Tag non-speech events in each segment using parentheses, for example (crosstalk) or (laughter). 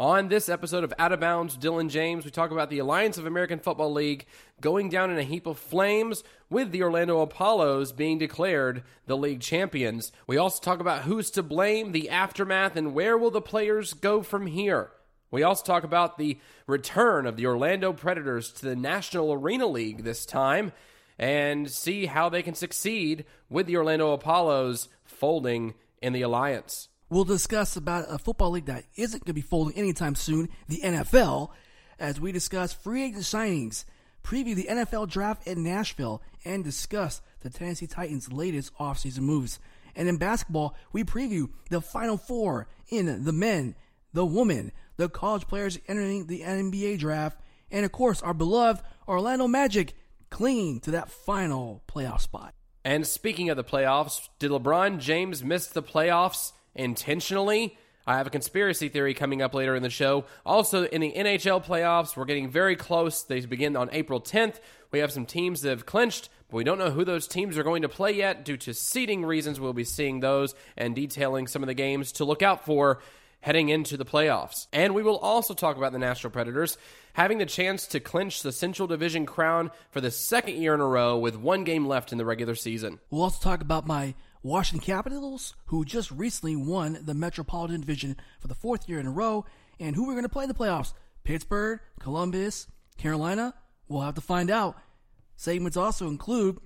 On this episode of Out of Bounds, Dylan James, we talk about the Alliance of American Football League going down in a heap of flames with the Orlando Apollos being declared the league champions. We also talk about who's to blame, the aftermath, and where will the players go from here. We also talk about the return of the Orlando Predators to the National Arena League this time and see how they can succeed with the Orlando Apollos folding in the Alliance. We'll discuss about a football league that isn't going to be folding anytime soon, the NFL, as we discuss free agent signings, preview the NFL draft in Nashville, and discuss the Tennessee Titans' latest offseason moves. And in basketball, we preview the Final Four in the men, the women, the college players entering the NBA draft, and of course, our beloved Orlando Magic clinging to that final playoff spot. And speaking of the playoffs, did LeBron James miss the playoffs intentionally? I have a conspiracy theory coming up later in the show. Also, in the NHL playoffs, we're getting very close. They begin on April 10th. We have some teams that have clinched, but we don't know who those teams are going to play yet due to seeding reasons. We'll be seeing those and detailing some of the games to look out for heading into the playoffs. And we will also talk about the Nashville Predators having the chance to clinch the Central Division crown for the second year in a row with one game left in the regular season. We'll also talk about my Washington Capitals, who just recently won the Metropolitan Division for the fourth year in a row, and who we're going to play in the playoffs. Pittsburgh, Columbus, Carolina. We'll have to find out. Segments also include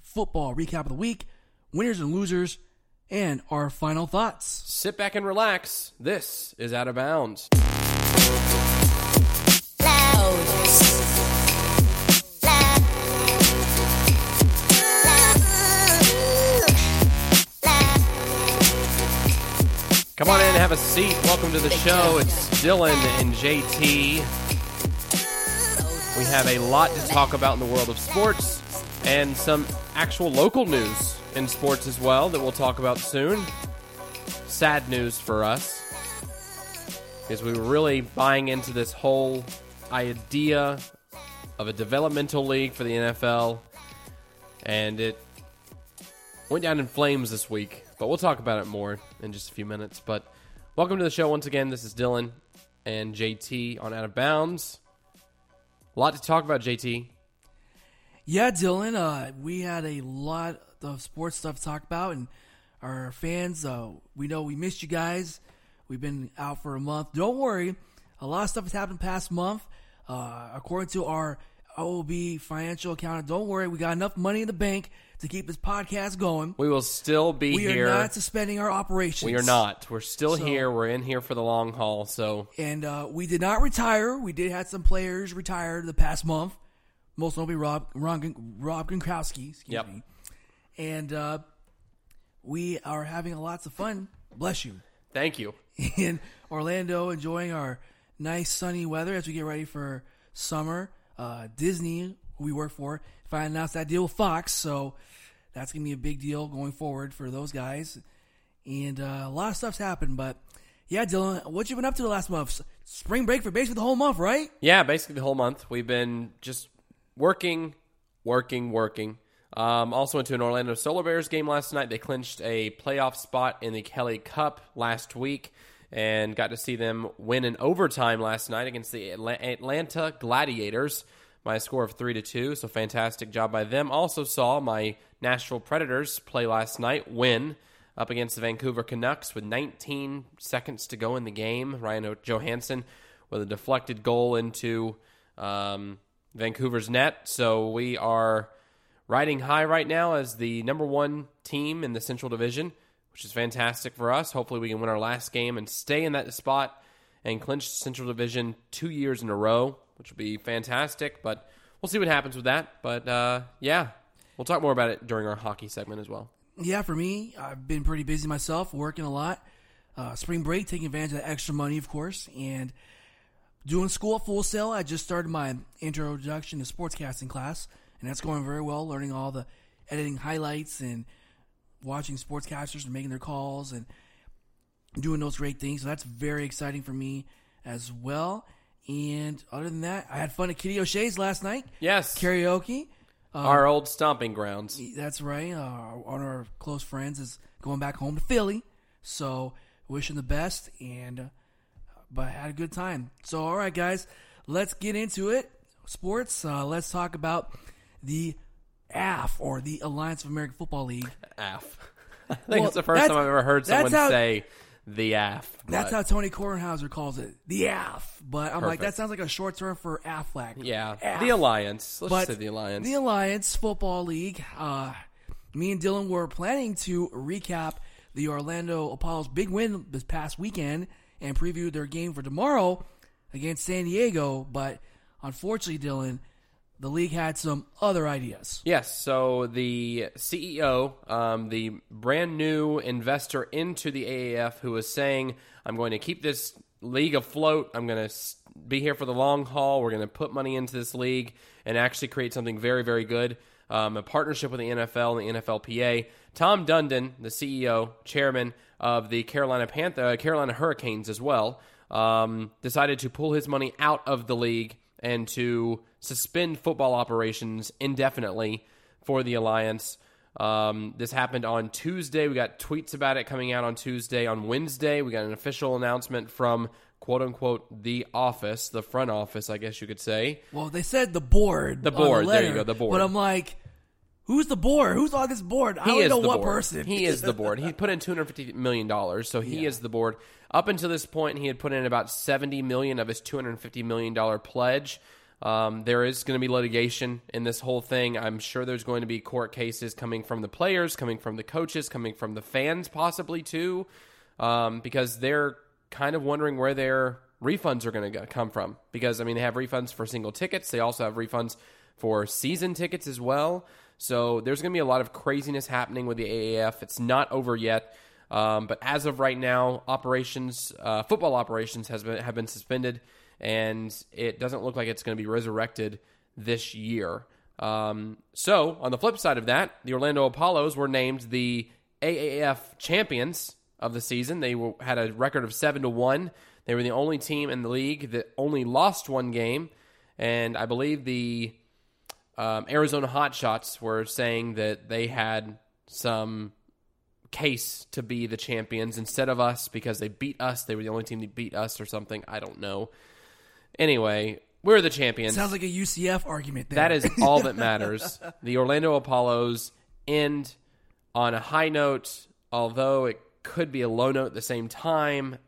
football recap of the week, winners and losers, and our final thoughts. Sit back and relax. This is Out of Bounds. Come on in have a seat. Welcome to the show. It's Dylan and JT. We have a lot to talk about in the world of sports and some actual local news in sports as well that we'll talk about soon. Sad news for us is we were really buying into this whole idea of a developmental league for the NFL, and it went down in flames this week. But we'll talk about it more in just a few minutes. But welcome to the show once again. This is Dylan and JT on Out of Bounds. A lot to talk about, JT. Yeah, Dylan, uh, we had a lot of sports stuff to talk about, and our fans, uh, we know we missed you guys. We've been out for a month. Don't worry, a lot of stuff has happened past month. Uh, according to our OOB financial account, don't worry, we got enough money in the bank to keep this podcast going. We will still be We here. We are not suspending our operations. we are not. We're still So- here. We're in here for the long haul. So And uh, we did not retire. We did have some players retire the past month. Most notably Rob Rob, Rob Gronkowski. Excuse Yep. me. And uh, we are having lots of fun. Bless you. thank you. (laughs) in Orlando, enjoying our nice sunny weather as we get ready for summer. Uh, Disney, who we work for, finally announced that deal with Fox, so that's gonna be a big deal going forward for those guys. And uh, a lot of stuff's happened, but yeah, Dylan, what you been up to the last month? Spring break for basically the whole month, right? Yeah, basically the whole month. We've been just working, working, working. Um, also went to an Orlando Solar Bears game last night. They clinched a playoff spot in the Kelly Cup last week and got to see them win in overtime last night against the Atlanta Gladiators a score of three to two. So fantastic job by them. Also saw my Nashville Predators play last night, win up against the Vancouver Canucks with 19 seconds to go in the game. Ryan Johansen with a deflected goal into um, Vancouver's net. So we are riding high right now as the number one team in the Central Division, which is fantastic for us. Hopefully, we can win our last game and stay in that spot and clinch Central Division two years in a row, which will be fantastic. But we'll see what happens with that. But uh, yeah, we'll talk more about it during our hockey segment as well. Yeah, for me, I've been pretty busy myself, working a lot. Uh, spring break, taking advantage of the extra money, of course, and doing school at Full Sail. I just started my introduction to sportscasting class, and that's going very well. Learning all the editing highlights and watching sportscasters and making their calls and doing those great things. So that's very exciting for me as well. And other than that, I had fun at Kitty O'Shea's last night. Yes, Karaoke. our old stomping grounds. That's right. Uh, one of our close friends is going back home to Philly. So, wish him the best and uh, but I had a good time. So, all right, guys, let's get into it. Sports. Uh, let's talk about the AF or the Alliance of American Football League. AF. (laughs) I think Well, it's the first time I've ever heard someone how- say the AF. That's how Tony Kornheiser calls it, the AF. But I'm like, that sounds like a short term for Aflac. yeah, AF. the Alliance. Let's But just say the Alliance. The Alliance Football League. Uh, me and Dylan were planning to recap the Orlando Apollo's big win this past weekend and preview their game for tomorrow against San Diego. But unfortunately, Dylan, the league had some other ideas. Yes, so the CEO, um, the brand new investor into the AAF, who was saying, I'm going to keep this league afloat. I'm going to be here for the long haul. We're going to put money into this league and actually create something very, very good. Um, a partnership with the NFL and the NFLPA. Tom Dundon, the CEO, chairman of the Carolina Panther, uh, Carolina Hurricanes as well, um, decided to pull his money out of the league and to suspend football operations indefinitely for the alliance. Um, this happened on Tuesday. We got tweets about it coming out on Tuesday. On Wednesday, we got an official announcement from quote unquote the office, the front office, I guess you could say. Well, they said the board. The board, there you go, the board. But I'm like, who's the board? Who's on this board? I He don't is know what board. person. He is the board. He put in two hundred fifty million dollars, so he is the board. Up until this point, he had put in about seventy million of his two hundred fifty million dollar pledge. Um, there is going to be litigation in this whole thing. I'm sure there's going to be court cases coming from the players, coming from the coaches, coming from the fans, possibly too, um, because they're kind of wondering where their refunds are going to come from. Because I mean, they have refunds for single tickets. They also have refunds for season tickets as well. So there's going to be a lot of craziness happening with the AAF. It's not over yet, um, but as of right now, operations, uh, football operations, has been have been suspended, and it doesn't look like it's going to be resurrected this year. Um, so on the flip side of that, the Orlando Apollos were named the AAF champions of the season. They were, had a record of seven to one. They were the only team in the league that only lost one game, and I believe the um, Arizona Hotshots were saying that they had some case to be the champions instead of us because they beat us. They were the only team that beat us or something. I don't know. Anyway, we're the champions. Sounds like a UCF argument. There. That is all (laughs) that matters. the Orlando Apollos end on a high note, although it could be a low note at the same time.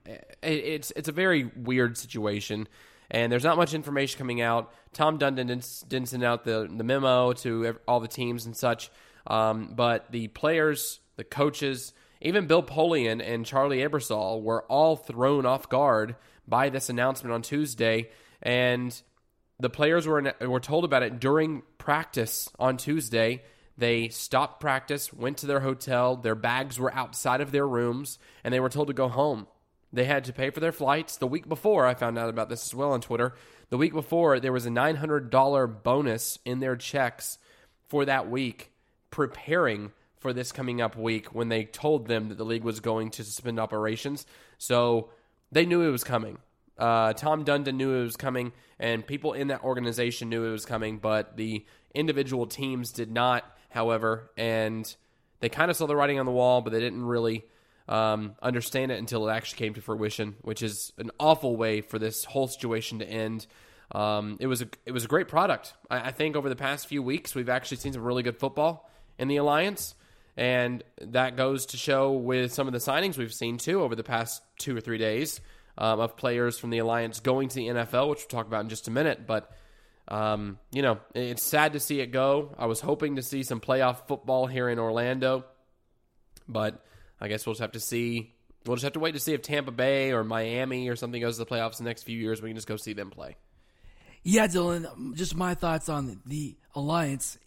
It's it's a very weird situation, and there's not much information coming out. Tom Dundon didn't, didn't send out the the memo to all the teams and such, um, but the players, the coaches, even Bill Polian and Charlie Ebersol were all thrown off guard by this announcement on Tuesday, and the players were were told about it during practice on Tuesday. They stopped practice, went to their hotel. Their bags were outside of their rooms, and they were told to go home. They had to pay for their flights. The week before, I found out about this as well on Twitter. The week before, there was a nine hundred dollar bonus in their checks for that week, preparing for this coming up week when they told them that the league was going to suspend operations. So they knew it was coming. Uh, Tom Dundon knew it was coming, and people in that organization knew it was coming, but the individual teams did not, however, and they kind of saw the writing on the wall, but they didn't really um, understand it until it actually came to fruition, which is an awful way for this whole situation to end. Um, it was a it was a great product. I, I think over the past few weeks we've actually seen some really good football in the alliance, and that goes to show with some of the signings we've seen too over the past two or three days um, of players from the alliance going to the NFL, which we'll talk about in just a minute. But um, you know, it's sad to see it go. I was hoping to see some playoff football here in Orlando, but I guess we'll just have to see. We'll just have to wait to see if Tampa Bay or Miami or something goes to the playoffs in the next few years. We can just go see them play. Yeah, Dylan, just my thoughts on the alliance.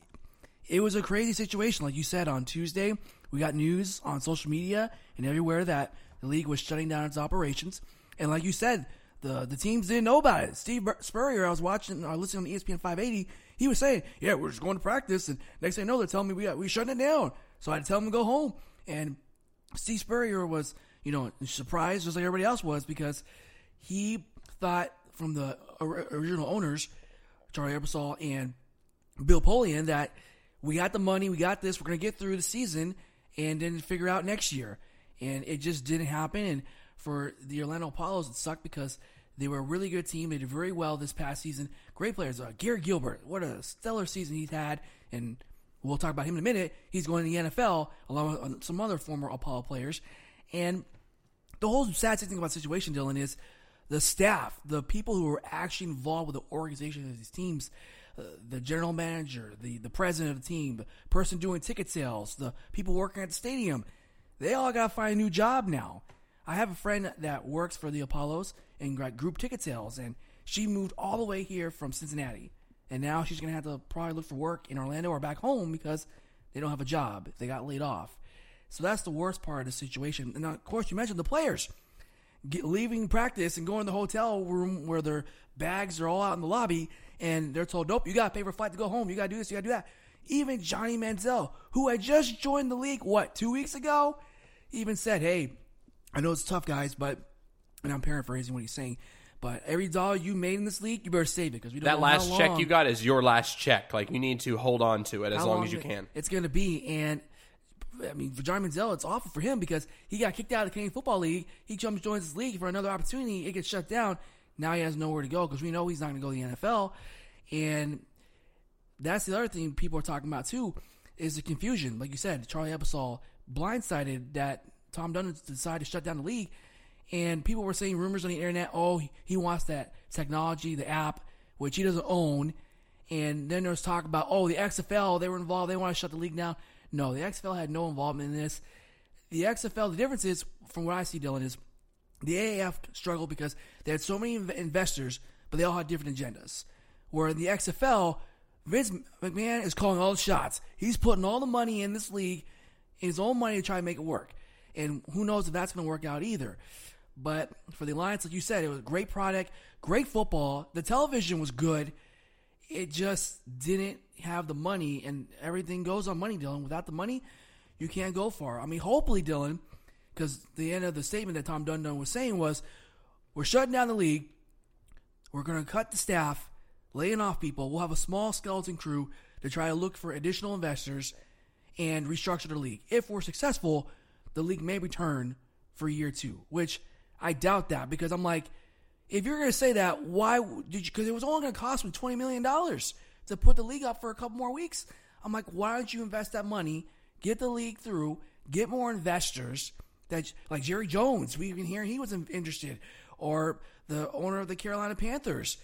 It was a crazy situation. Like you said on Tuesday, we got news on social media and everywhere that the league was shutting down its operations. And like you said, the the teams didn't know about it. Steve Spurrier, I was watching or listening on ESPN 580, he was saying, "Yeah, we're just going to practice." And next thing I know, they're telling me we got we shutting it down. So I had to tell them to go home. And Steve Spurrier was, you know, surprised just like everybody else was because he thought from the original owners, Charlie Ebersol and Bill Polian, that we got the money, we got this, we're going to get through the season and then figure out next year. And it just didn't happen. And for the Orlando Apollos, it sucked because they were a really good team. They did very well this past season. Great players. Uh, Garrett Gilbert, what a stellar season he's had. And we'll talk about him in a minute. He's going to the NFL along with uh, some other former Apollo players. And the whole sad thing about the situation, Dylan, is the staff, the people who are actually involved with the organization of these teams, uh, the general manager, the, the president of the team, the person doing ticket sales, the people working at the stadium, they all got to find a new job now. I have a friend that works for the Apollos got group ticket sales, and she moved all the way here from Cincinnati. And now she's going to have to probably look for work in Orlando or back home because they don't have a job. They got laid off. So that's the worst part of the situation. And of course, you mentioned the players get, leaving practice and going to the hotel room where their bags are all out in the lobby, and they're told, "Nope, you got to pay for a flight to go home. You got to do this. You got to do that." Even Johnny Manziel, who had just joined the league, what two weeks ago, even said, "Hey, I know it's tough, guys, but," and I'm paraphrasing what he's saying. But every dollar you made in this league, you better save it because we don't That last check you got is your last check. Like you need to hold on to it as how long as you can. It's going to be, and I mean, for Johnny Manziel, it's awful for him because he got kicked out of the Canadian Football League. He jumps joins this league for another opportunity. It gets shut down. Now he has nowhere to go because we know he's not going to go to the NFL. And that's the other thing people are talking about too is the confusion. Like you said, Charlie Ebersol blindsided that Tom Dunn decided to shut down the league, and people were saying rumors on the internet. Oh, he- wants that technology, the app, which he doesn't own. And then there was talk about oh, the XFL they were involved. They want to shut the league down. No, the XFL had no involvement in this. The XFL, the difference is, from what I see, Dylan, is the AAF struggled because they had so many inv- investors, but they all had different agendas. Where in the XFL, Vince McMahon is calling all the shots. He's putting all the money in this league, his own money to try to make it work. And who knows if that's going to work out either. But for the Alliance, like you said, it was a great product, great football. The television was good. It just didn't have the money, and everything goes on money, Dylan. Without the money, you can't go far. I mean, hopefully, Dylan, because the end of the statement that Tom Dundon was saying was, we're shutting down the league. We're going to cut the staff, laying off people. We'll have a small skeleton crew to try to look for additional investors and restructure the league. If we're successful, the league may return for year two, which I doubt that because I'm like, if you're going to say that, why did you? Because it was only going to cost me $20 million to put the league up for a couple more weeks. I'm like, why don't you invest that money, get the league through, get more investors that like Jerry Jones, we can hear he was in- interested, or the owner of the Carolina Panthers.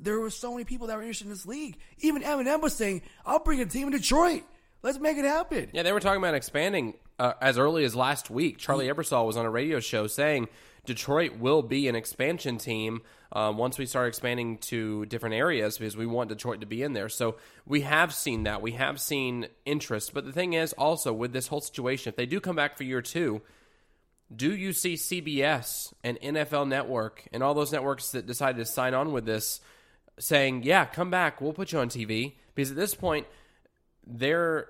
There were so many people that were interested in this league. Even Eminem was saying, "I'll bring a team in Detroit. Let's make it happen." Yeah, they were talking about expanding uh, as early as last week. Charlie Ebersol was on a radio show saying Detroit will be an expansion team um, once we start expanding to different areas because we want Detroit to be in there. So we have seen that. We have seen interest. But the thing is, also with this whole situation, if they do come back for year two, do you see CBS and NFL Network and all those networks that decided to sign on with this saying, yeah, come back, we'll put you on TV? Because at this point, their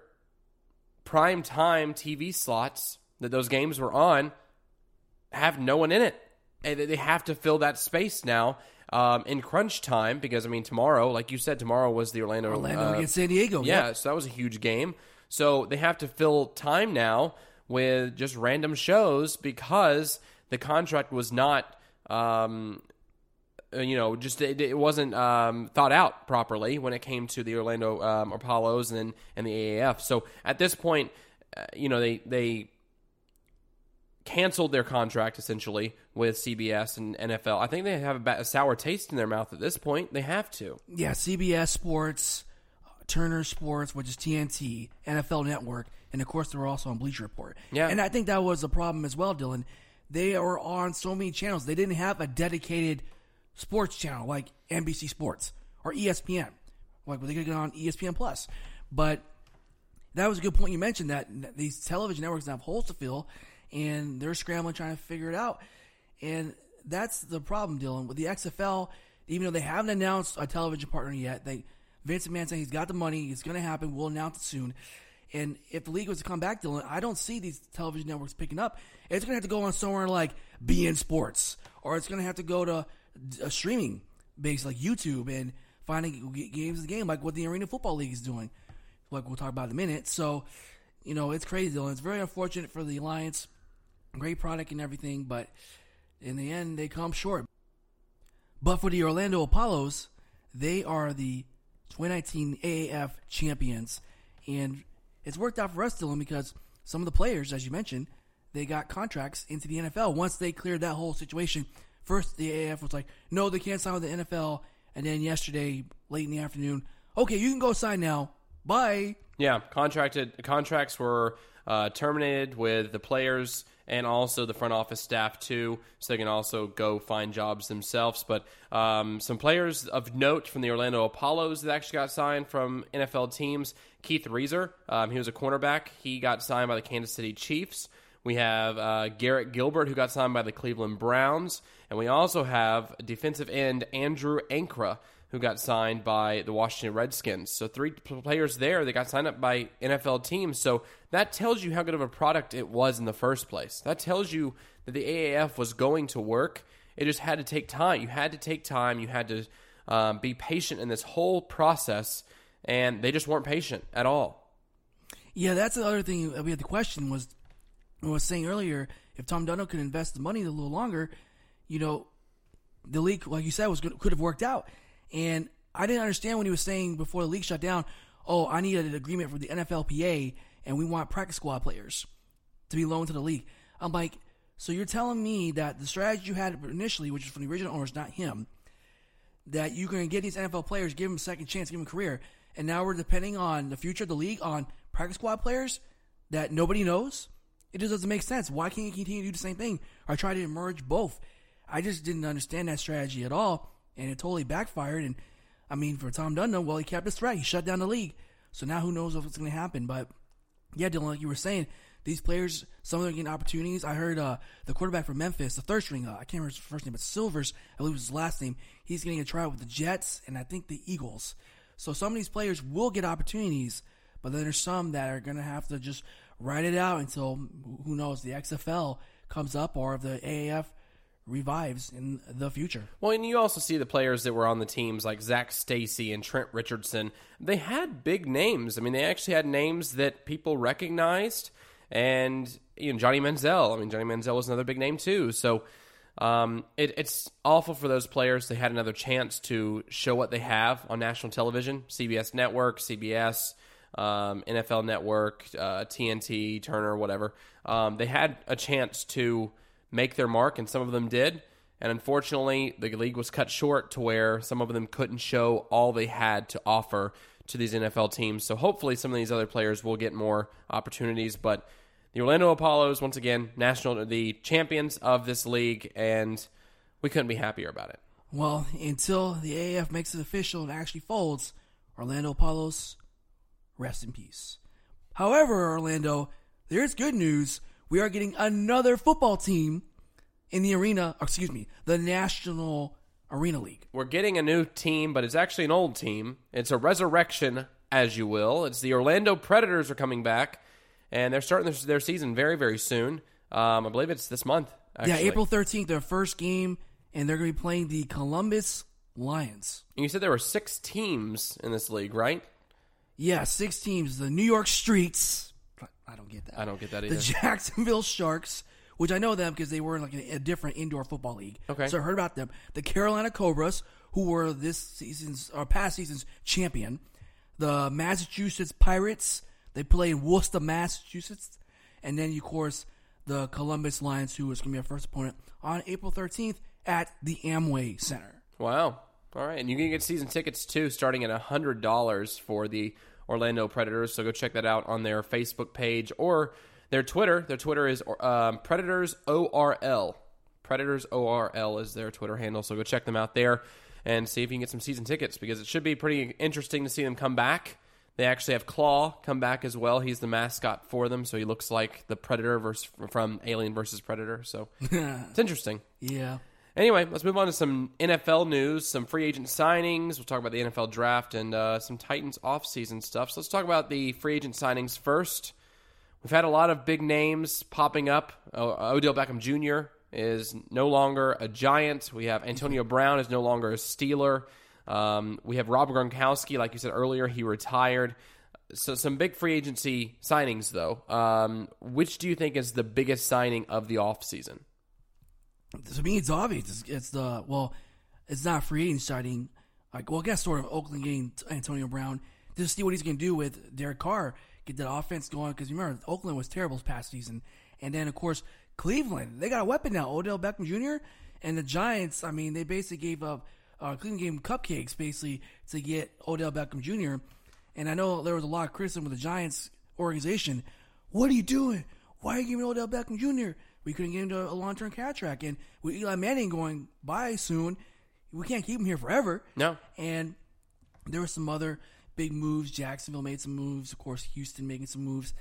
prime time TV slots that those games were on have no one in it. And they have to fill that space now um, in crunch time because, I mean, tomorrow, like you said, tomorrow was the Orlando, Orlando uh, against San Diego. yeah, so that was a huge game. So they have to fill time now with just random shows because the contract was not, um, uh, you know, just it, it wasn't um, thought out properly when it came to the Orlando um, Apollos and and the AAF. So at this point, uh, you know, they they canceled their contract essentially with CBS and NFL. I think they have a, a sour taste in their mouth at this point. They have to. yeah, CBS Sports, Turner Sports, which is TNT, NFL Network, and of course they were also on Bleacher Report. Yeah. and I think that was a problem as well, Dylan. They are on so many channels. They didn't have a dedicated sports channel like NBC Sports or ESPN. Like were they going to get on ESPN Plus, but that was a good point you mentioned that these television networks have holes to fill, and they're scrambling trying to figure it out. And that's the problem, Dylan, with the XFL. Even though they haven't announced a television partner yet, they Vince McMahon saying he's got the money, it's going to happen. We'll announce it soon. And if the league was to come back, Dylan, I don't see these television networks picking up. It's going to have to go on somewhere like beIN Sports, or it's going to have to go to a streaming based like YouTube and finding games of the game, like what the Arena Football League is doing like we'll talk about in a minute. So, you know, it's crazy, Dylan. It's very unfortunate for the Alliance. Great product and everything, but in the end, they come short. But for the Orlando Apollos, they are the 2019 AAF champions. And it's worked out for us, Dylan, because some of the players, as you mentioned, they got contracts into the NFL once they cleared that whole situation. First, the AAF was like, no, they can't sign with the NFL. And then yesterday, late in the afternoon, okay, you can go sign now. Bye. Yeah, contracted contracts were uh, terminated with the players and also the front office staff too, so they can also go find jobs themselves. But um, some players of note from the Orlando Apollos that actually got signed from NFL teams. Keith Reaser, um, he was a cornerback. He got signed by the Kansas City Chiefs. We have uh, Garrett Gilbert, who got signed by the Cleveland Browns. And we also have defensive end Andrew Ankrah, who got signed by the Washington Redskins. So three players there that got signed up by NFL teams. So that tells you how good of a product it was in the first place. That tells you that the AAF was going to work. It just had to take time. You had to take time. You had to um, be patient in this whole process, and they just weren't patient at all. Yeah, that's the other thing we had the question was I was saying earlier, if Tom Dundon could invest the money a little longer, you know, the league, like you said, was good, could have worked out. And I didn't understand when he was saying before the league shut down, oh, I need an agreement from the NFLPA and we want practice squad players to be loaned to the league. I'm like, so you're telling me that the strategy you had initially, which is from the original owners, not him, that you're going to get these NFL players, give them a second chance, give them a career, and now we're depending on the future of the league on practice squad players that nobody knows? It just doesn't make sense. Why can't you continue to do the same thing or try to merge both? I just didn't understand that strategy at all and it totally backfired. And I mean, for Tom Dundon, well, he kept his threat. He shut down the league. So now who knows what's going to happen? But yeah, Dylan, like you were saying, these players, some of them getting opportunities. I heard uh, the quarterback from Memphis, the third string, uh, I can't remember his first name, but Silvers, I believe was his last name. He's getting a tryout with the Jets and I think the Eagles. So some of these players will get opportunities, but then there's some that are going to have to just ride it out until who knows the XFL comes up or the AAF revives in the future. Well, and you also see the players that were on the teams like Zac Stacy and Trent Richardson. They had big names. I mean, they actually had names that people recognized. And you know, Johnny Manziel. I mean, Johnny Manziel was another big name too. So um, it, it's awful for those players. They had another chance to show what they have on national television, CBS Network, CBS. Um, NFL Network, uh, TNT, Turner, whatever. Um, they had a chance to make their mark, and some of them did. And unfortunately, the league was cut short to where some of them couldn't show all they had to offer to these NFL teams. So hopefully, some of these other players will get more opportunities. But the Orlando Apollos, once again, national, the champions of this league, and we couldn't be happier about it. Well, until the AAF makes it official and actually folds, Orlando Apollos, rest in peace. However, Orlando, there's good news we are getting another football team in the arena, excuse me, the National Arena League. We're getting a new team, but it's actually an old team. It's a resurrection, as you will. It's the Orlando Predators are coming back, and they're starting their, their season very, very soon. Um, I believe it's this month. Actually. Yeah, April 13th, their first game, and they're going to be playing the Columbus Lions. And you said there were six teams in this league, right? Yeah, six teams. The New York Streets, I don't get that. I don't get that either. The Jacksonville Sharks, which I know them because they were in like a, a, different indoor football league. Okay. So I heard about them. The Carolina Cobras, who were this season's or past season's champion. The Massachusetts Pirates, they play in Worcester, Massachusetts. And then, of course, the Columbus Lions, who is going to be our first opponent on April 13th at the Amway Center. Wow. All right. And you can get season tickets too, starting at $100 for the Orlando Predators. So go check that out on their Facebook page or their Twitter. Their Twitter is um, Predators ORL. Predators ORL is their Twitter handle. So go check them out there and see if you can get some season tickets because it should be pretty interesting to see them come back. They actually have Claw come back as well. He's the mascot for them, so he looks like the Predator versus, from Alien versus Predator. So (laughs) it's interesting. Yeah. Anyway, let's move on to some NFL news, some free agent signings. We'll talk about the NFL draft and uh, some Titans offseason stuff. So let's talk about the free agent signings first. We've had a lot of big names popping up. Odell Beckham Jr. is no longer a Giant. We have Antonio Brown is no longer a Steeler. Um, we have Rob Gronkowski, like you said earlier, he retired. So some big free agency signings, though. Um, which do you think is the biggest signing of the offseason? To me, it's obvious. It's, it's the well, it's not free agent signing. Like, well, I guess sort of Oakland getting Antonio Brown just see what he's going to do with Derek Carr, get that offense going. Because remember, Oakland was terrible this past season, and then of course Cleveland, they got a weapon now, Odell Beckham Jr. and the Giants. I mean, they basically gave up. Uh, Cleveland gave cupcakes basically to get Odell Beckham Jr. And I know there was a lot of criticism with the Giants organization. What are you doing? Why are you giving Odell Beckham Jr.? We couldn't get him to a long term contract. And with Eli Manning going by soon, we can't keep him here forever. No. And there were some other big moves. Jacksonville made some moves. Of course, Houston making some moves.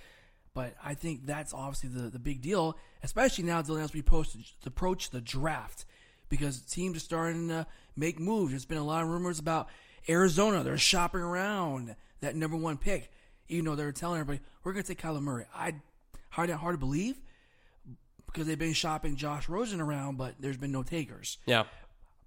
But I think that's obviously the, the big deal, especially now as we post, approach the draft, because teams are starting to make moves. There's been a lot of rumors about Arizona. They're shopping around that number one pick, even though they're telling everybody, we're going to take Kyler Murray. I hard, hard to believe because they've been shopping Josh Rosen around, but there's been no takers. Yeah.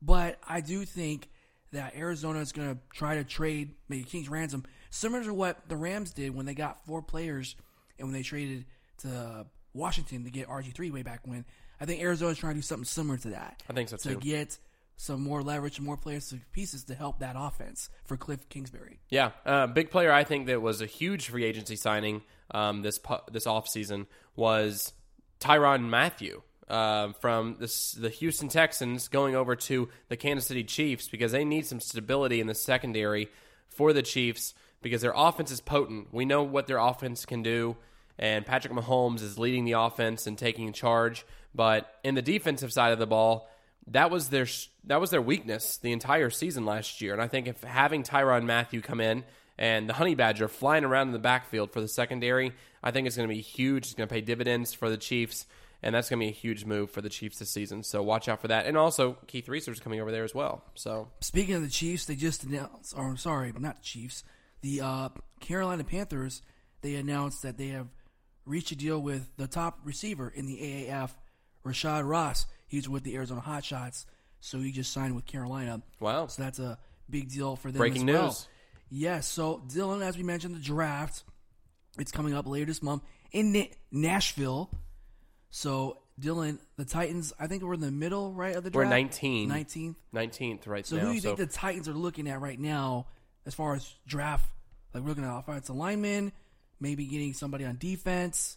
But I do think that Arizona is going to try to trade maybe King's ransom, similar to what the Rams did when they got four players and when they traded to Washington to get RG three way back when. I think Arizona is trying to do something similar to that. I think so too. to get some more leverage and more players to pieces to help that offense for Cliff Kingsbury. Yeah, uh, big player. I think that was a huge free agency signing um, this this offseason was Tyrann Mathieu uh, from the Houston Texans going over to the Kansas City Chiefs because they need some stability in the secondary for the Chiefs because their offense is potent. We know what their offense can do, and Patrick Mahomes is leading the offense and taking charge. But in the defensive side of the ball, that was their that was their weakness the entire season last year. And I think if having Tyrann Mathieu come in and the Honey Badger flying around in the backfield for the secondary, I think it's going to be huge. It's going to pay dividends for the Chiefs and that's going to be a huge move for the Chiefs this season. So watch out for that. And also, Keith Reaser's coming over there as well. So speaking of the Chiefs, they just announced, or I'm sorry, not Chiefs, the uh, Carolina Panthers. They announced that they have reached a deal with the top receiver in the AAF, Rashad Ross. He's with the Arizona Hotshots, so he just signed with Carolina. Wow! So that's a big deal for them. Breaking well. news. Yes. So Dylan, as we mentioned, the draft. It's coming up later this month in Nashville. So Dylan, the Titans, I think we're in the middle, right, of the draft. We're 19. 19th. 19th right so now. who do you so. think the Titans are looking at right now as far as draft? Like we're looking at offensive linemen, maybe getting somebody on defense.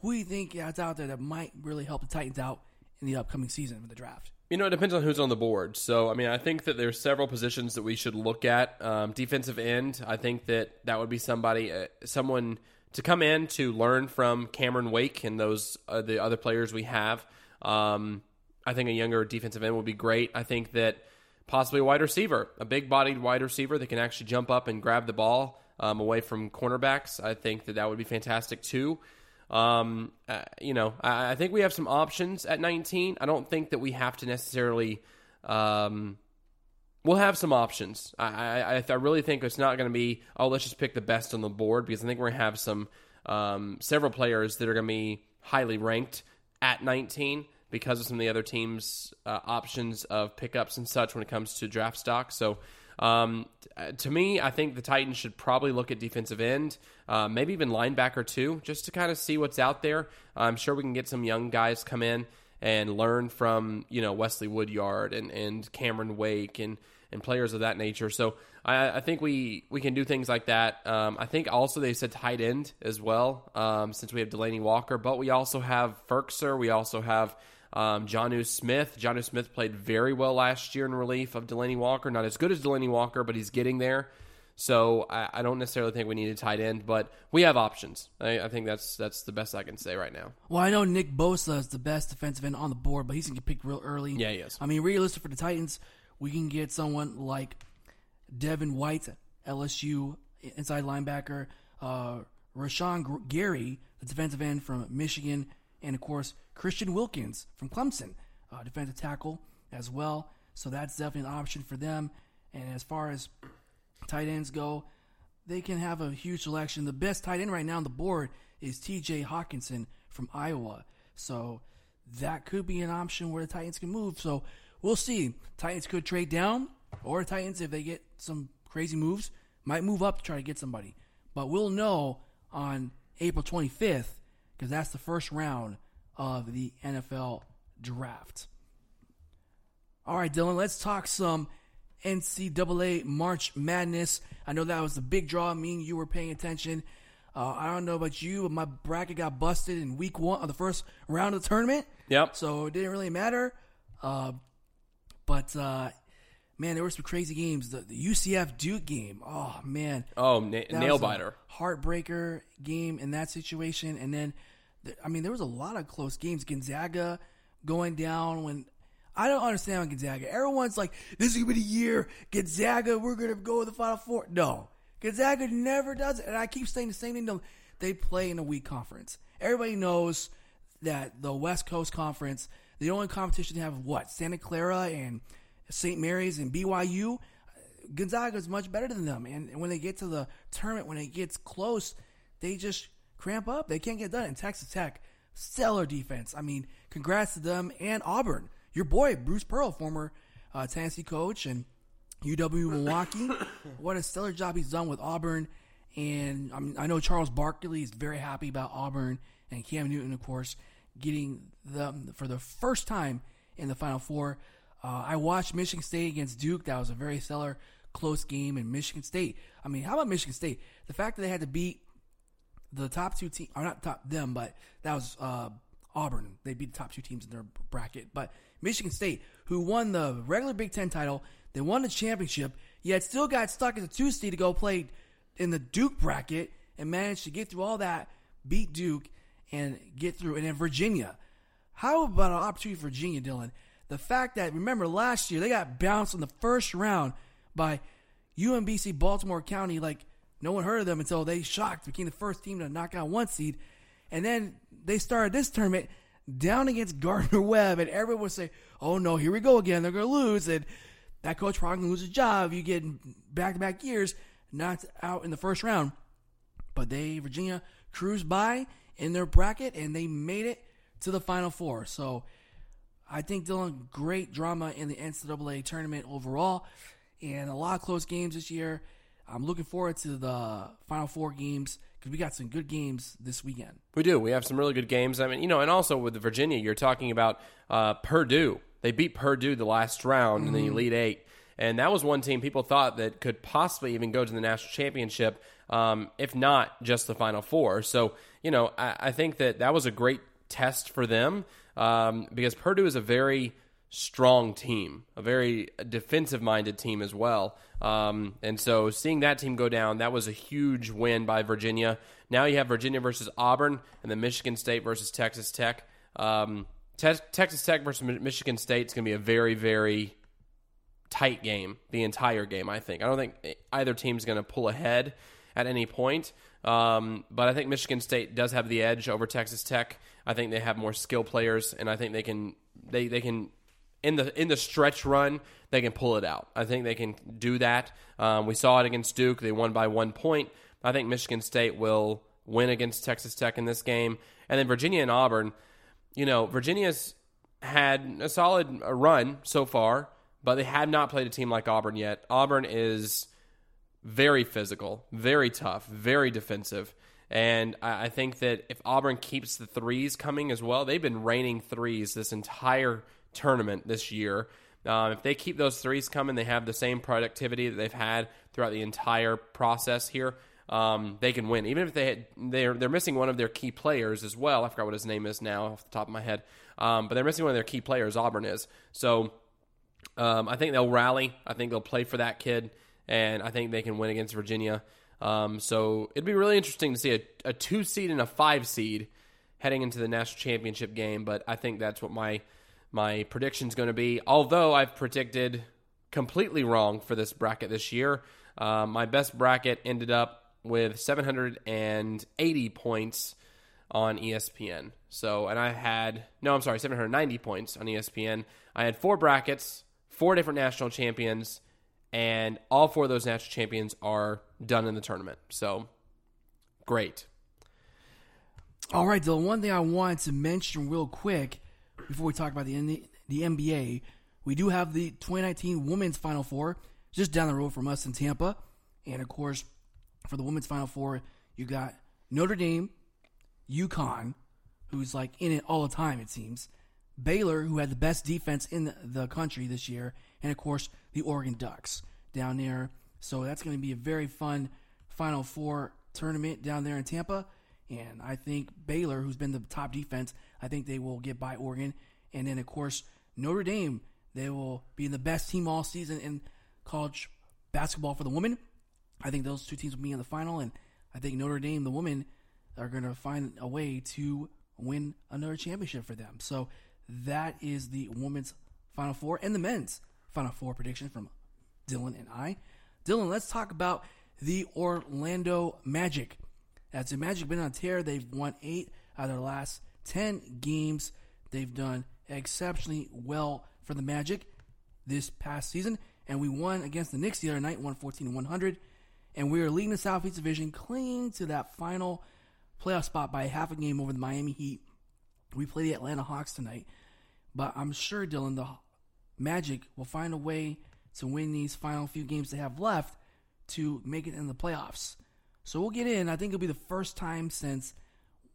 Who do you think that's out there that might really help the Titans out in the upcoming season with the draft? You know, it depends on who's on the board. So, I mean, I think that there's several positions that we should look at. Um, defensive end, I think that that would be somebody, uh, someone to come in to learn from Cameron Wake and those uh, the other players we have. Um, I think a younger defensive end would be great. I think that possibly a wide receiver, a big bodied wide receiver that can actually jump up and grab the ball um, away from cornerbacks. I think that that would be fantastic too. Um, uh, you know, I, I, think we have some options at 19. I don't think that we have to necessarily. Um, we'll have some options. I, I, I really think it's not going to be oh let's just pick the best on the board because I think we're going to have some um, several players that are going to be highly ranked at 19 because of some of the other teams' uh, options of pickups and such when it comes to draft stock. So. Um, to me, I think the Titans should probably look at defensive end, uh, maybe even linebacker too, just to kind of see what's out there. I'm sure we can get some young guys come in and learn from you know Wesley Woodyard and, and Cameron Wake and and players of that nature. So I, I think we we can do things like that. Um, I think also they said tight end as well, um, since we have Delanie Walker, but we also have Firkser. We also have um, Jonnu Smith. Jonnu Smith played very well last year in relief of Delanie Walker. Not as good as Delanie Walker, but he's getting there. So I, I, don't necessarily think we need a tight end, but we have options. I, I, think that's that's the best I can say right now. Well, I know Nick Bosa is the best defensive end on the board, but he's gonna get picked real early. Yeah, he is. I mean, realistic for the Titans, we can get someone like Devin White, LSU inside linebacker, uh, Rashan Gary, the defensive end from Michigan, and of course Christian Wilkins from Clemson, uh, defensive tackle as well. So that's definitely an option for them. And as far as tight ends go, they can have a huge selection. The best tight end right now on the board is T.J. Hockenson from Iowa. So that could be an option where the Titans can move. So we'll see. Titans could trade down, or Titans, if they get some crazy moves, might move up to try to get somebody. But we'll know on April 25th because that's the first round of the NFL draft. All right, Dylan, let's talk some NCAA March Madness. I know that was the big draw. Me and you were paying attention. Uh, I don't know about you, but my bracket got busted in week one of the first round of the tournament. Yep. So it didn't really matter. Uh, but uh, man, there were some crazy games. The, the UCF Duke game. Oh man. Oh, na- nail biter. heartbreaker game in that situation. And then, th- I mean, there was a lot of close games. Gonzaga going down when I don't understand Gonzaga. Everyone's like, "This is gonna be the year Gonzaga. We're gonna go to the Final Four. No, Gonzaga never does it. And I keep saying the same thing. They play in a weak conference. Everybody knows that the West Coast Conference, the only competition they have, what Santa Clara and St. Mary's and BYU. Gonzaga is much better than them, and when they get to the tournament, when it gets close, they just cramp up. They can't get done. And Texas Tech, stellar defense. I mean, congrats to them and Auburn. Your boy Bruce Pearl, former uh, Tennessee coach and UW Milwaukee. (coughs) what a stellar job he's done with Auburn. And I, mean, I know Charles Barkley is very happy about Auburn and Cam Newton, of course, getting them for the first time in the Final Four. Uh, I watched Michigan State against Duke. That was a very stellar, close game. And Michigan State, I mean, how about Michigan State? The fact that they had to beat the top two teams, are not top them, but that was uh, Auburn. They beat the top two teams in their bracket. But Michigan State, who won the regular Big Ten title, they won the championship, yet still got stuck as a two seed to go play in the Duke bracket and managed to get through all that, beat Duke, and get through. And then Virginia. How about an opportunity for Virginia, Dylan? The fact that, remember, last year they got bounced in the first round by UMBC Baltimore County. Like, no one heard of them until they shocked, became the first team to knock out one seed. And then they started this tournament down against (laughs) Gardner Webb, and everyone would say, oh no, here we go again. They're going to lose. And that coach probably going to lose his job. You get back to back years knocked out in the first round. But they, Virginia, cruised by in their bracket and they made it to the Final Four. So I think Dylan, great drama in the NCAA tournament overall, and a lot of close games this year. I'm looking forward to the Final Four games because we got some good games this weekend. We do. We have some really good games. I mean, you know, and also with Virginia, you're talking about uh, Purdue. They beat Purdue the last round in the Elite Eight, and that was one team people thought that could possibly even go to the national championship, um, if not just the Final Four. So, you know, I, I think that that was a great test for them um, because Purdue is a very strong team, a very defensive minded team as well. Um, and so seeing that team go down, that was a huge win by Virginia. Now you have Virginia versus Auburn and then Michigan State versus Texas Tech. Um, Te- Texas Tech versus Mi- Michigan State is going to be a very, very tight game the entire game, I think. I don't think either team's going to pull ahead at any point. Um, but I think Michigan State does have the edge over Texas Tech. I think they have more skill players, and I think they can they they can in the in the stretch run they can pull it out. I think they can do that. Um, we saw it against Duke; they won by one point. I think Michigan State will win against Texas Tech in this game, and then Virginia and Auburn. You know, Virginia's had a solid uh, run so far, but they have not played a team like Auburn yet. Auburn is very physical, very tough, very defensive. And I I think that if Auburn keeps the threes coming as well, they've been raining threes this entire tournament this year. Um, if they keep those threes coming, they have the same productivity that they've had throughout the entire process here. Um, they can win, even if they had, they're they're missing one of their key players as well. I forgot what his name is now off the top of my head, um, but they're missing one of their key players. Auburn is so. Um, I think they'll rally. I think they'll play for that kid, and I think they can win against Virginia. Um, so it'd be really interesting to see a, a two seed and a five seed heading into the national championship game. But I think that's what my my prediction's going to be. Although I've predicted completely wrong for this bracket this year, uh, my best bracket ended up with 780 points on ESPN. So, and I had no, I'm sorry, 790 points on ESPN. I had four brackets, four different national champions, and all four of those national champions are done in the tournament. So, great. All right, the one thing I wanted to mention real quick before we talk about the the NBA, we do have the 2019 Women's Final Four just down the road from us in Tampa, and of course, for the Women's Final Four, you got Notre Dame, UConn, who's like in it all the time it seems, Baylor, who had the best defense in the country this year, and of course the Oregon Ducks down there. So that's going to be a very fun Final Four tournament down there in Tampa. And I think Baylor, who's been the top defense, I think they will get by Oregon. And then, of course, Notre Dame, they will be the best team all season in college basketball for the women. I think those two teams will be in the final. And I think Notre Dame, the women, are going to find a way to win another championship for them. So that is the women's Final Four and the men's Final Four prediction from Dylan and I. Dylan, let's talk about the Orlando Magic. As the Magic been on tear, they've won eight out of their last ten games. They've done exceptionally well for the Magic this past season, and we won against the Knicks the other night, 114 100. And we are leading the Southeast Division, clinging to that final playoff spot by half a game over the Miami Heat. We play the Atlanta Hawks tonight, but I'm sure Dylan, the Magic will find a way to win these final few games they have left to make it in the playoffs. So we'll get in. I think it'll be the first time since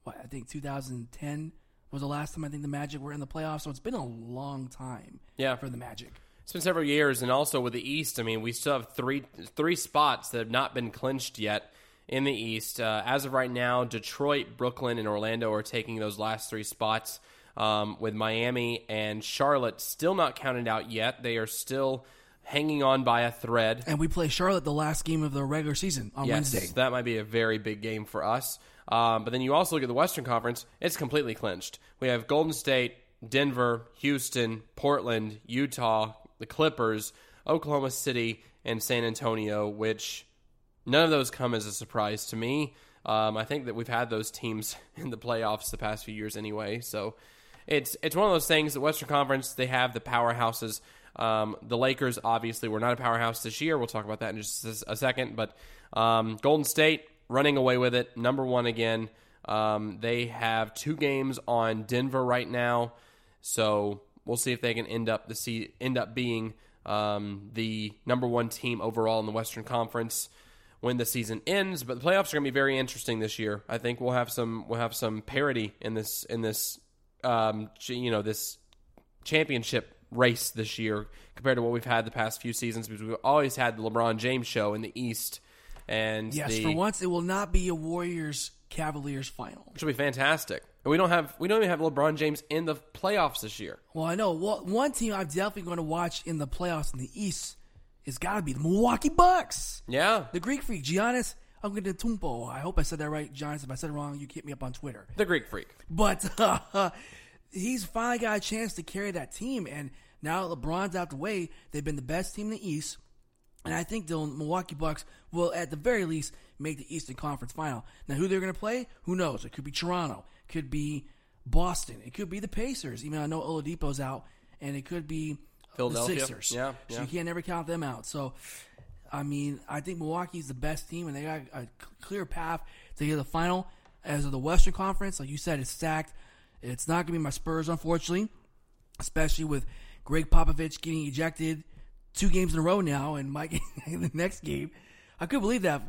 what I think 2010 was the last time I think the Magic were in the playoffs. So it's been a long time. Yeah. for the Magic. It's been several years, and also with the East, I mean, we still have three three spots that have not been clinched yet in the East. Uh, as of right now, Detroit, Brooklyn, and Orlando are taking those last three spots. Um, with Miami and Charlotte still not counted out yet, they are still hanging on by a thread. And we play Charlotte the last game of the regular season on Yes, Wednesday. that might be a very big game for us. Um, but then you also look at the Western Conference; it's completely clinched. We have Golden State, Denver, Houston, Portland, Utah, the Clippers, Oklahoma City, and San Antonio. Which none of those come as a surprise to me. Um, I think that we've had those teams (laughs) in the playoffs the past few years anyway. So it's it's one of those things. The Western Conference they have the powerhouses. Um, the Lakers obviously were not a powerhouse this year. We'll talk about that in just a second. But um, Golden State running away with it, number one again. Um, they have two games on Denver right now, so we'll see if they can end up the see, end up being um, the number one team overall in the Western Conference when the season ends. But the playoffs are going to be very interesting this year. I think we'll have some we'll have some parity in this in this um, you know this championship race this year compared to what we've had the past few seasons because we've always had the LeBron James show in the East. And Yes, the, for once it will not be a Warriors Cavaliers final. which will be fantastic. And we don't have we don't even have LeBron James in the playoffs this year. Well, I know well, one team I'm definitely going to watch in the playoffs in the East is got to be the Milwaukee Bucks. Yeah, The Greek freak, Giannis Antetokounmpo. I hope I said that right, Giannis. If I said it wrong, you hit me up on Twitter. the Greek Freak. But uh, (laughs) he's finally got a chance to carry that team, and now LeBron's out the way. They've been the best team in the East, and I think the Milwaukee Bucks will, at the very least, make the Eastern Conference Final. Now, who they're going to play? Who knows? It could be Toronto, it could be Boston, it could be the Pacers. Even though I know Oladipo's out, and it could be uh, Philadelphia. the Sixers. Yeah, so you can't never count them out. So. I mean, I think Milwaukee's the best team, and they got a clear path to get to the final. As of the Western Conference, like you said, it's stacked. It's not going to be my Spurs, unfortunately, especially with Gregg Popovich getting ejected two games in a row now, and Mike (laughs) in the next game. I couldn't believe that.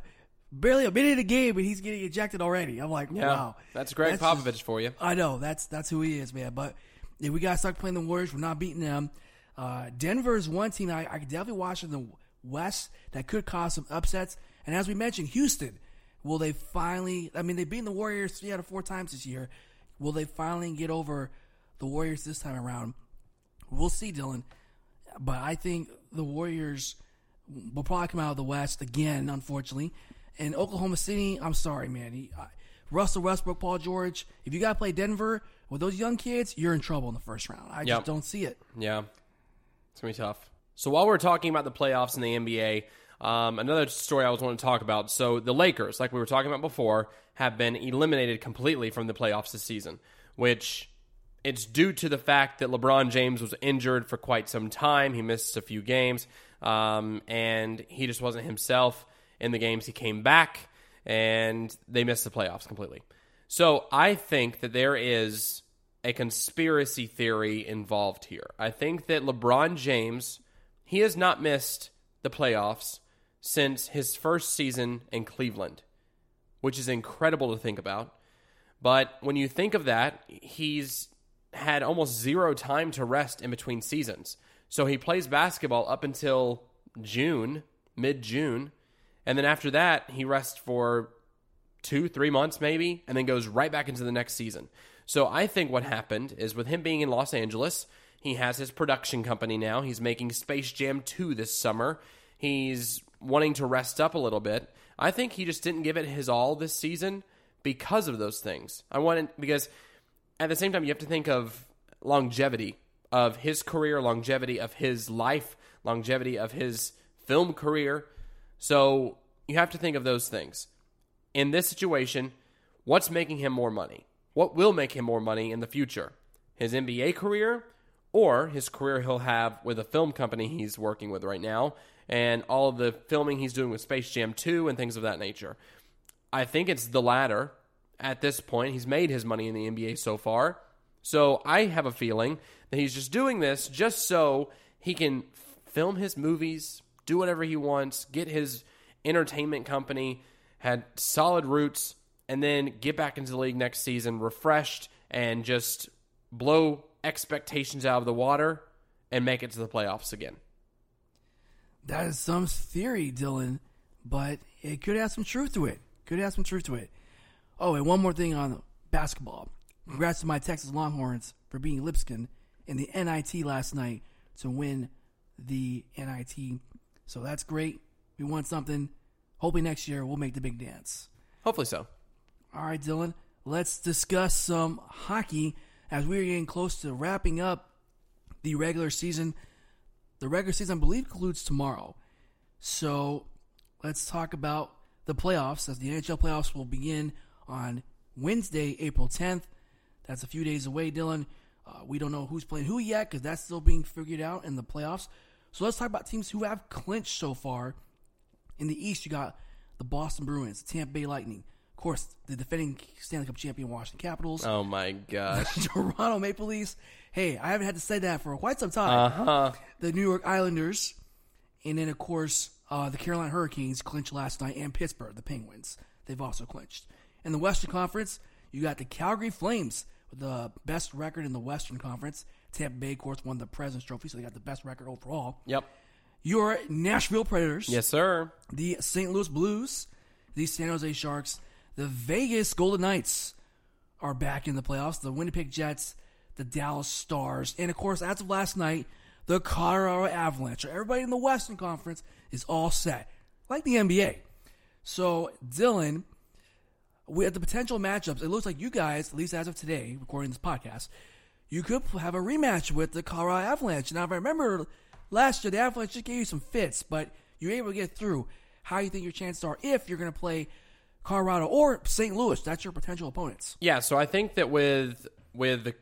Barely a minute in the game, and he's getting ejected already. I'm like, Yeah, wow, that's Gregg just- Popovich for you. I know that's that's who he is, man. But if we gotta start playing the Warriors, we're not beating them. Uh, Denver is one team I, I could definitely watch in the West that could cause some upsets. And as we mentioned, Houston, will they finally? I mean, they've beaten the Warriors three out of four times this year. Will they finally get over the Warriors this time around? We'll see, Dylan. But I think the Warriors will probably come out of the West again, unfortunately. And Oklahoma City, I'm sorry, man. He, I, Russell Westbrook, Paul George. If you got to play Denver with those young kids, you're in trouble in the first round. I Yep. just don't see it. Yeah, it's gonna be tough. So while we're talking about the playoffs in the NBA, um, another story I was wanting to talk about. So the Lakers, like we were talking about before, have been eliminated completely from the playoffs this season, which it's due to the fact that LeBron James was injured for quite some time. He missed a few games, um, and he just wasn't himself in the games he came back, and they missed the playoffs completely. So I think that there is a conspiracy theory involved here. I think that LeBron James, he has not missed the playoffs since his first season in Cleveland, which is incredible to think about. But when you think of that, he's had almost zero time to rest in between seasons. So he plays basketball up until June, mid June, and then after that he rests for two, three months maybe, and then goes right back into the next season. So I think what happened is with him being in Los Angeles, he has his production company now. He's making Space Jam 2 this summer. He's wanting to rest up a little bit. I think he just didn't give it his all this season because of those things. I wanted because at the same time you have to think of longevity of his career, longevity of his life, longevity of his film career. So you have to think of those things. In this situation, what's making him more money? What will make him more money in the future? His NBA career or his career he'll have with a film company he's working with right now and all of the filming he's doing with Space Jam 2 and things of that nature. I think it's the latter at this point. He's made his money in the NBA so far. So I have a feeling that he's just doing this just so he can film his movies, do whatever he wants, get his entertainment company, had solid roots, and then get back into the league next season refreshed and just blow expectations out of the water and make it to the playoffs again. That is some theory, Dylan, but it could have some truth to it. Could have some truth to it. Oh, and one more thing on basketball. Congrats to my Texas Longhorns for being Lipscomb in the NIT last night to win the NIT. So that's great. We won something. Hoping next year we'll make the big dance. Hopefully so. All right, Dylan, let's discuss some hockey as we're getting close to wrapping up the regular season. The regular season, I believe, concludes tomorrow. So let's talk about the playoffs as the NHL playoffs will begin on Wednesday, April 10th. That's a few days away, Dylan. Uh, we don't know who's playing who yet because that's still being figured out in the playoffs. So let's talk about teams who have clinched so far. In the East, you got the Boston Bruins, the Tampa Bay Lightning, of course, the defending Stanley Cup champion Washington Capitals, Oh my gosh. (laughs) Toronto Maple Leafs. Hey, I haven't had to say that for quite some time. Uh huh. The New York Islanders, and then of course uh, the Carolina Hurricanes clinched last night, and Pittsburgh, the Penguins, they've also clinched. In the Western Conference, you got the Calgary Flames with the best record in the Western Conference. Tampa Bay, of course, won the President's Trophy, so they got the best record overall. Yep. Your Nashville Predators, Yes, sir. the St. Louis Blues, the San Jose Sharks, the Vegas Golden Knights are back in the playoffs. The Winnipeg Jets, the Dallas Stars, and of course, as of last night, the Colorado Avalanche. Everybody in the Western Conference is all set, like the NBA. So, Dylan, with the potential matchups, it looks like you guys, at least as of today, recording this podcast, you could have a rematch with the Colorado Avalanche. Now, if I remember last year, the Avalanche just gave you some fits, but you were able to get through. How you think your chances are if you're going to play Colorado or St. Louis? That's your potential opponents. Yeah, so I think that with with the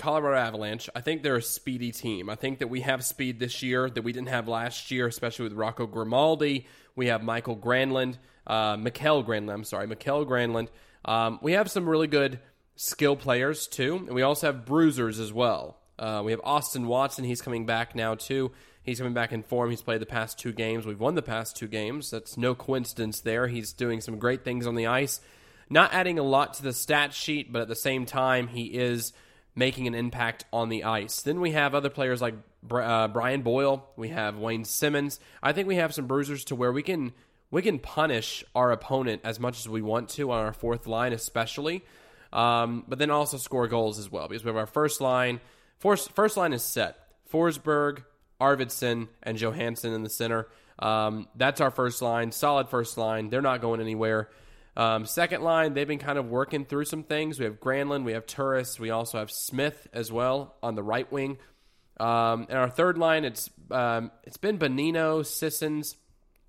Colorado Avalanche, I think they're a speedy team. I think that we have speed this year that we didn't have last year, especially with Rocco Grimaldi. We have Michael Granlund, uh, Granlund. I'm sorry, Mikael Granlund. Um, we have some really good skill players too, and we also have bruisers as well. Uh, we have Austin Watson. He's coming back now too. He's coming back in form. He's played the past two games. We've won the past two games. That's no coincidence there. He's doing some great things on the ice. Not adding a lot to the stat sheet, but at the same time, he is making an impact on the ice. Then we have other players like uh, Brian Boyle. We have Wayne Simmonds. I think we have some bruisers to where we can we can punish our opponent as much as we want to on our fourth line, especially. Um, but then also score goals as well because we have our first line. First, first line is set. Forsberg, Arvidsson, and Johansen in the center. Um, that's our first line. Solid first line. They're not going anywhere. Um, second line, they've been kind of working through some things. We have Granlund, we have Turris, we also have Smith as well on the right wing. Um, and our third line, it's um, it's been Bonino, Sissons.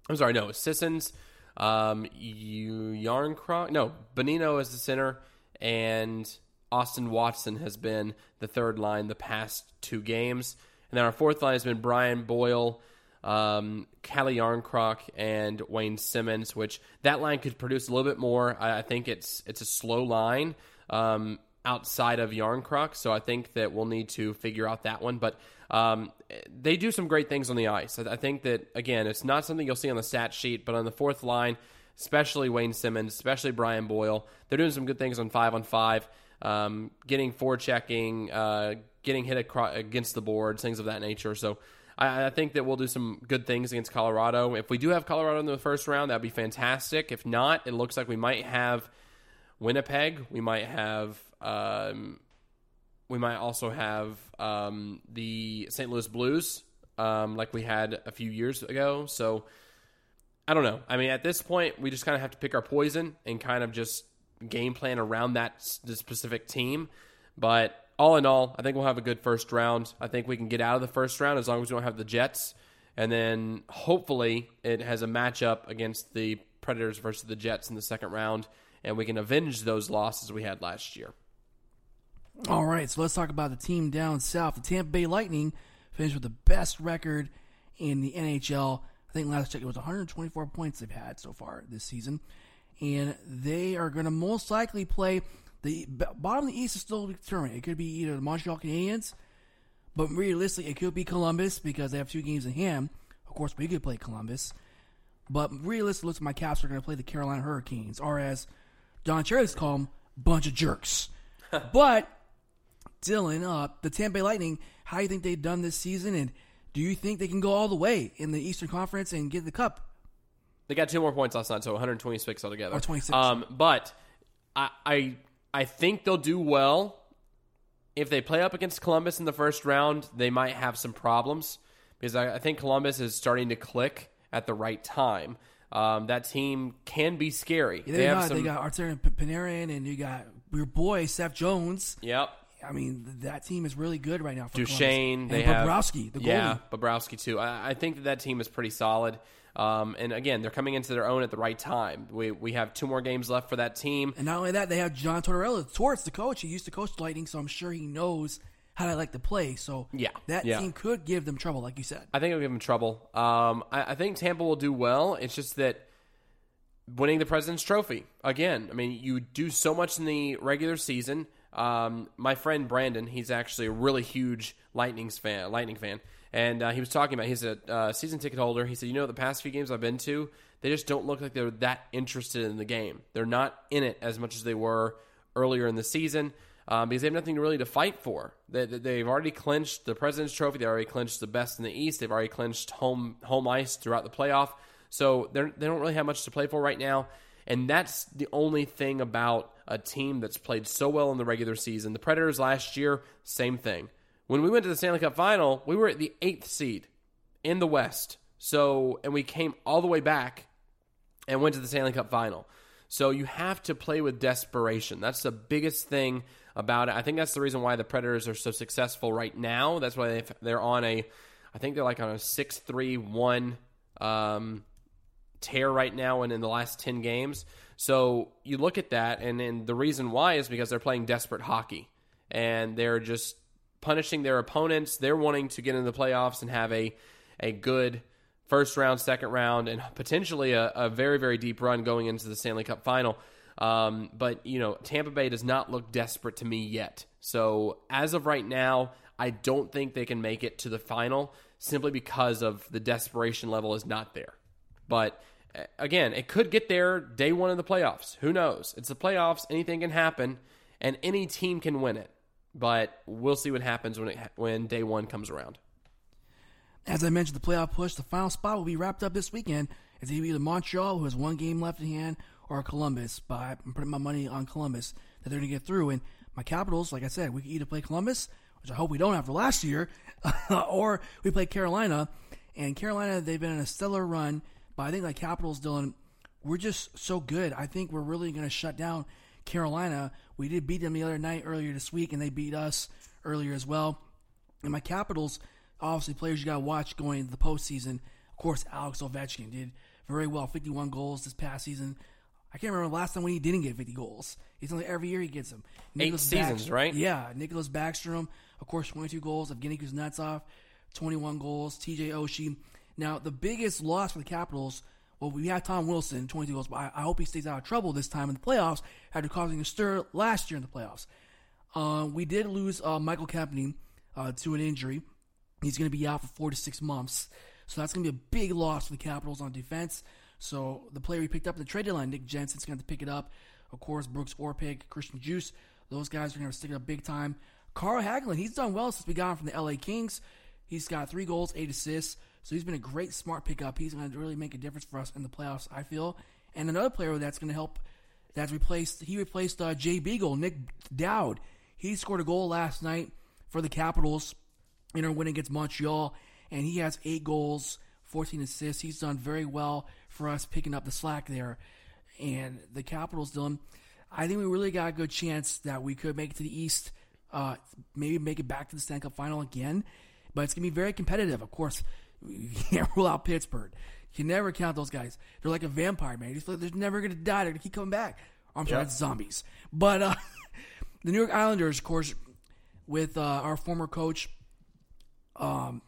I'm sorry, no, Sissons, um, Jarnkrok. No, Bonino is the center, and Austin Watson has been the third line the past two games. And then our fourth line has been Brian Boyle, um, Calle Jarnkrok, and Wayne Simmonds. Which that line could produce a little bit more. I, I think it's it's a slow line um, outside of Yarncroc, so I think that we'll need to figure out that one. But um, they do some great things on the ice. I, I think that again, it's not something you'll see on the stat sheet, but on the fourth line, especially Wayne Simmonds, especially Brian Boyle, they're doing some good things on five on five. um, getting forechecking, uh, getting hit across, against the boards, things of that nature. So I, I, think that we'll do some good things against Colorado. If we do have Colorado in the first round, that'd be fantastic. If not, it looks like we might have Winnipeg. We might have. Um, we might also have um, the St. Louis Blues, um, like we had a few years ago. So I don't know. I mean, at this point, we just kind of have to pick our poison and kind of just game plan around that specific team. But all in all, I think we'll have a good first round. I think we can get out of the first round as long as we don't have the Jets. And then hopefully it has a matchup against the Predators versus the Jets in the second round, and we can avenge those losses we had last year. All right, so let's talk about the team down south. The Tampa Bay Lightning finished with the best record in the NHL. I think last check it was 124 points they've had so far this season, and they are going to most likely play the bottom of the East is still determined. It could be either the Montreal Canadiens, but realistically, it could be Columbus because they have two games in hand. Of course, we could play Columbus, but realistically, looks like my Caps are going to play the Carolina Hurricanes, or as Don Cherry's call them, bunch of jerks. (laughs) but Dylan, uh, the Tampa Bay Lightning, how do you think they've done this season, and do you think they can go all the way in the Eastern Conference and get the cup? They got two more points last night, so 126 altogether. Or 26. Um, but I, I, I think they'll do well. If they play up against Columbus in the first round, they might have some problems because I, I think Columbus is starting to click at the right time. Um, that team can be scary. Yeah, they, they, have got, some, they got Artemi Panarin and you got your boy Seth Jones. Yep. I mean, that team is really good right now. For Duchene, they and have Bobrovsky, the goalie. Yeah, Bobrovsky too. I, I, think that that team is pretty solid. Um, and again, they're coming into their own at the right time. We we have two more games left for that team. And not only that, they have John Tortorella, Torts, the coach. He used to coach Lightning, so I'm sure he knows how to like to play. So yeah, that yeah. team could give them trouble, like you said. I think it'll give them trouble. Um, I, I think Tampa will do well. It's just that winning the President's Trophy again. I mean, you do so much in the regular season. Um, my friend Brandon, he's actually a really huge Lightning's fan, Lightning fan, and uh, he was talking about he's a uh, season ticket holder. He said, you know, the past few games I've been to, they just don't look like they're that interested in the game. They're not in it as much as they were earlier in the season. Um, because they have nothing really to fight for. They, they've already clinched the President's Trophy. They already clinched the best in the East. They've already clinched home home ice throughout the playoff. So they they don't really have much to play for right now. And that's the only thing about a team that's played so well in the regular season. The Predators last year, same thing. When we went to the Stanley Cup final, we were at the eighth seed in the West. So, and we came all the way back and went to the Stanley Cup final. So you have to play with desperation. That's the biggest thing about it. I think that's the reason why the Predators are so successful right now. That's why they're on a, I think they're like on a six three one um, tear right now and in the last 10 games. So you look at that, and, and the reason why is because they're playing desperate hockey and they're just punishing their opponents. They're wanting to get into the playoffs and have a, a good first round, second round, and potentially a, a very, very deep run going into the Stanley Cup final. Um, but, you know, Tampa Bay does not look desperate to me yet. So as of right now, I don't think they can make it to the final simply because of the desperation level is not there. But again, it could get there day one of the playoffs. Who knows? It's the playoffs. Anything can happen, and any team can win it. But we'll see what happens when it when day one comes around. As I mentioned, the playoff push, the final spot will be wrapped up this weekend. It's either Montreal, who has one game left in hand, or Columbus. But I'm putting my money on Columbus that they're going to get through. And my Capitals, like I said, we either play Columbus, which I hope we don't after last year, (laughs) or we play Carolina. And Carolina, they've been in a stellar run but I think like Capitals, Dylan, we're just so good. I think we're really going to shut down Carolina. We did beat them the other night earlier this week, and they beat us earlier as well. And my Capitals, obviously, players you got to watch going into the postseason. Of course, Alex Ovechkin did very well, 51 goals this past season. I can't remember the last time when he didn't get 50 goals. He's only every year he gets them. Eight seasons, right? Yeah. Nicklas Backstrom, of course, 22 goals. Evgeny Kuznetsov, 21 goals. TJ Oshie, now, the biggest loss for the Capitals, well, we have Tom Wilson, 22 goals, but I, I hope he stays out of trouble this time in the playoffs after causing a stir last year in the playoffs. Uh, we did lose uh, Michael Kempny uh, to an injury. He's going to be out for four to six months. So that's going to be a big loss for the Capitals on defense. So the player we picked up in the trade deadline, Nick Jensen's going to pick it up. Of course, Brooks Orpik, Christian Djoos, Those guys are going to stick it up big time. Carl Hagelin, he's done well since we got him from the LA Kings. He's got three goals, eight assists. So he's been a great, smart pickup. He's going to really make a difference for us in the playoffs, I feel. And another player that's going to help, that's replaced, he replaced uh, Jay Beagle, Nick Dowd. He scored a goal last night for the Capitals in our win against Montreal, and he has eight goals, 14 assists. He's done very well for us picking up the slack there. And the Capitals, Dylan, I think we really got a good chance that we could make it to the East, uh, maybe make it back to the Stanley Cup final again. But it's going to be very competitive. Of course, (laughs) you can't rule out Pittsburgh. You can never count those guys. They're like a vampire, man. They're never going to die. They're going to keep coming back. I'm sorry, it's zombies. But uh, (laughs) the New York Islanders, of course, with uh, our former coach, um,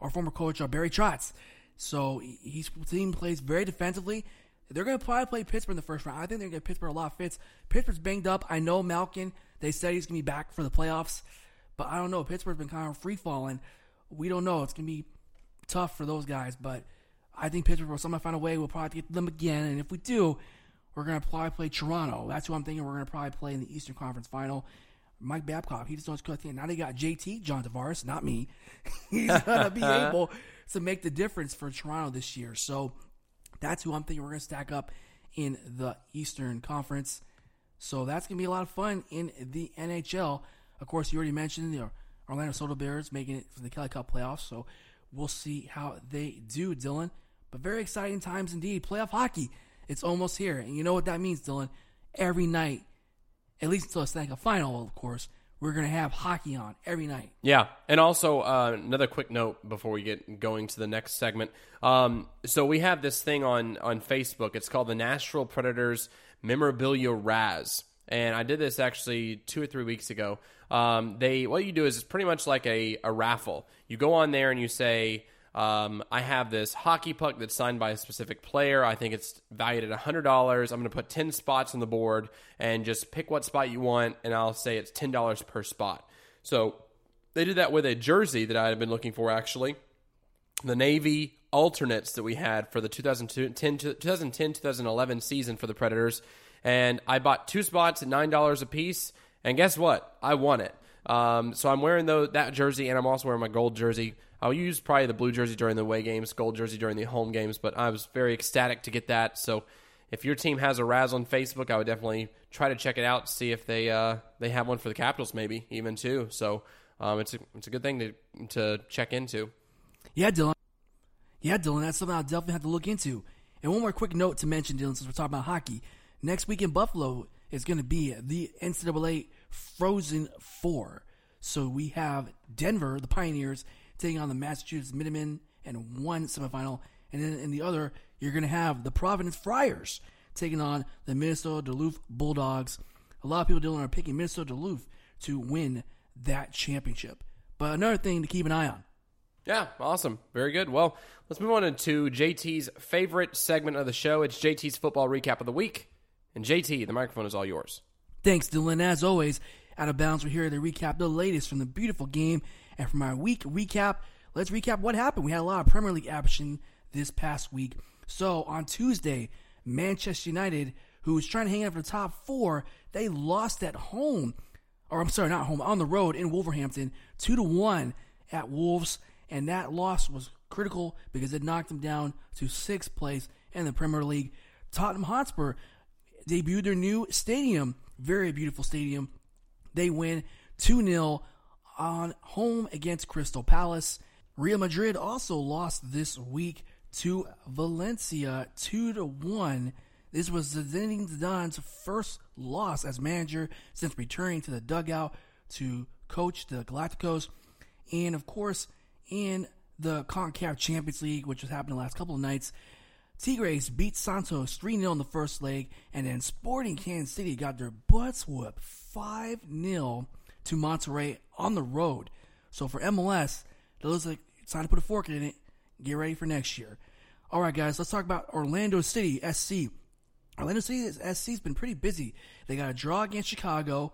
our former coach uh, Barry Trotz. So his team plays very defensively. They're going to probably play Pittsburgh in the first round. I think they're going to get Pittsburgh a lot of fits. Pittsburgh's banged up. I know Malkin. They said he's going to be back for the playoffs, but I don't know. Pittsburgh's been kind of free falling. We don't know. It's going to be tough for those guys, but I think Pittsburgh will somehow find a way. We'll probably get them again, and if we do, we're going to probably play Toronto. That's who I'm thinking we're going to probably play in the Eastern Conference Final. Mike Babcock, he just knows good thing. Now they got JT, John Tavares, not me. (laughs) He's going to be (laughs) able to make the difference for Toronto this year. So that's who I'm thinking we're going to stack up in the Eastern Conference. So that's going to be a lot of fun in the NHL. Of course, you already mentioned the Orlando Solar Bears making it for the Kelly Cup playoffs. So we'll see how they do, Dylan. But very exciting times indeed. Playoff hockey, it's almost here. And you know what that means, Dylan? Every night, at least until it's like a final, of course, we're going to have hockey on every night. Yeah, and also uh, another quick note before we get going to the next segment. Um, so we have this thing on on Facebook. It's called the Nashville Predators Memorabilia Raz, and I did this actually two or three weeks ago. Um, they what you do is it's pretty much like a, a raffle. You go on there and you say. Um, I have this hockey puck that's signed by a specific player. I think it's valued at $100. I'm going to put 10 spots on the board and just pick what spot you want, and I'll say it's $10 per spot. So they did that with a jersey that I had been looking for, actually. The Navy alternates that we had for the 2010 2011 season for the Predators. And I bought two spots at $9 a piece. And guess what? I won it. Um, so I'm wearing the, that jersey, and I'm also wearing my gold jersey. I'll use probably the blue jersey during the away games, gold jersey during the home games, but I was very ecstatic to get that. So if your team has a Raz on Facebook, I would definitely try to check it out, see if they uh, they have one for the Capitals, maybe even too. So um, it's a, it's a good thing to to check into. Yeah, Dylan. Yeah, Dylan. That's something I'll definitely have to look into. And one more quick note to mention, Dylan, since we're talking about hockey. Next week in Buffalo is going to be the NCAA Frozen Four. So we have Denver, the Pioneers, taking on the Massachusetts Minutemen in one semifinal. And then in the other, you're going to have the Providence Friars taking on the Minnesota Duluth Bulldogs. A lot of people Dylan are picking Minnesota Duluth to win that championship. But another thing to keep an eye on. Yeah, awesome. Very good. Well, let's move on to JT's favorite segment of the show. It's JT's football recap of the week. And JT, the microphone is all yours. Thanks, Dylan. As always, out of bounds, we're here to recap the latest from the beautiful game. And for my week recap, let's recap what happened. We had a lot of Premier League action this past week. So on Tuesday, Manchester United, who was trying to hang out for the top four, they lost at home, or I'm sorry, not home, on the road in Wolverhampton, two to one at Wolves, and that loss was critical because it knocked them down to sixth place in the Premier League. Tottenham Hotspur debuted their new stadium, very beautiful stadium. They win 2 0 on home against Crystal Palace. Real Madrid also lost this week to Valencia 2 to 1. This was Zinedine Zidane's first loss as manager since returning to the dugout to coach the Galacticos. And of course, in the CONCACAF Champions League, which was happening the last couple of nights, Tigres beat Santos 3 0 in the first leg, and then Sporting Kansas City got their butts whooped 5 0 to Monterrey on the road. So for MLS, it looks like it's time to put a fork in it. Get ready for next year. All right, guys, let's talk about Orlando City SC. Orlando City SC has been pretty busy. They got a draw against Chicago,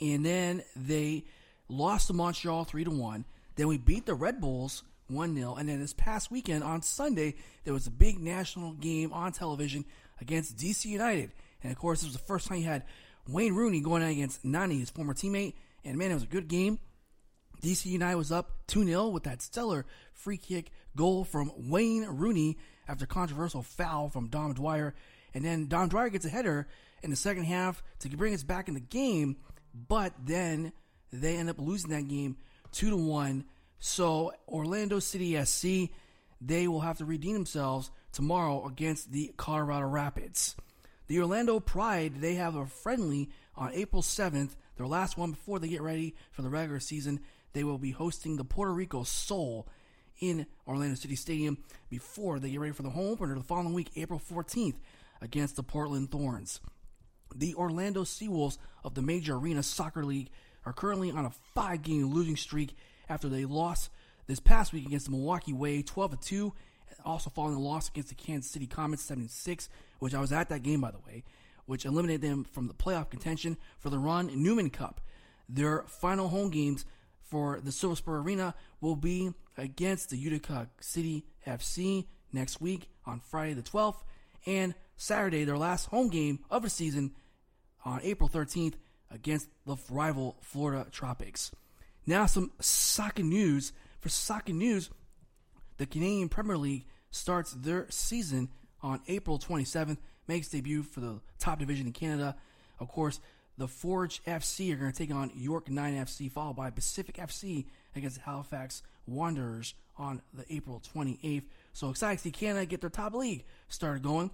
and then they lost to Montreal three to one. Then we beat the Red Bulls one 0 and then this past weekend on Sunday there was a big national game on television against DC United, and of course this was the first time you had Wayne Rooney going out against Nani, his former teammate. And man, it was a good game. DC United was up 2 0 with that stellar free kick goal from Wayne Rooney after controversial foul from Dom Dwyer. And then Dom Dwyer gets a header in the second half to bring us back in the game, but then they end up losing that game 2 to 1. So Orlando City SC, they will have to redeem themselves tomorrow against the Colorado Rapids. The Orlando Pride, they have a friendly on April 7th, their last one before they get ready for the regular season. They will be hosting the Puerto Rico Sol in Orlando City Stadium before they get ready for the home opener the following week, April 14th, against the Portland Thorns. The Orlando Seawolves of the Major Arena Soccer League are currently on a five game losing streak after they lost this past week against the Milwaukee Wave 12 2, also following a loss against the Kansas City Comets 76, which I was at that game by the way, which eliminated them from the playoff contention for the Ron Newman Cup. Their final home games for the Silver Spur Arena will be against the Utica City FC next week on Friday the 12th and Saturday, their last home game of the season on April 13th against the rival Florida Tropics. Now, some soccer news. For soccer news, the Canadian Premier League starts their season on April 27th, makes debut for the top division in Canada. Of course, the Forge FC are going to take on York 9 FC, followed by Pacific FC against Halifax Wanderers on the April 28th. So excited to see Canada get their top league started going.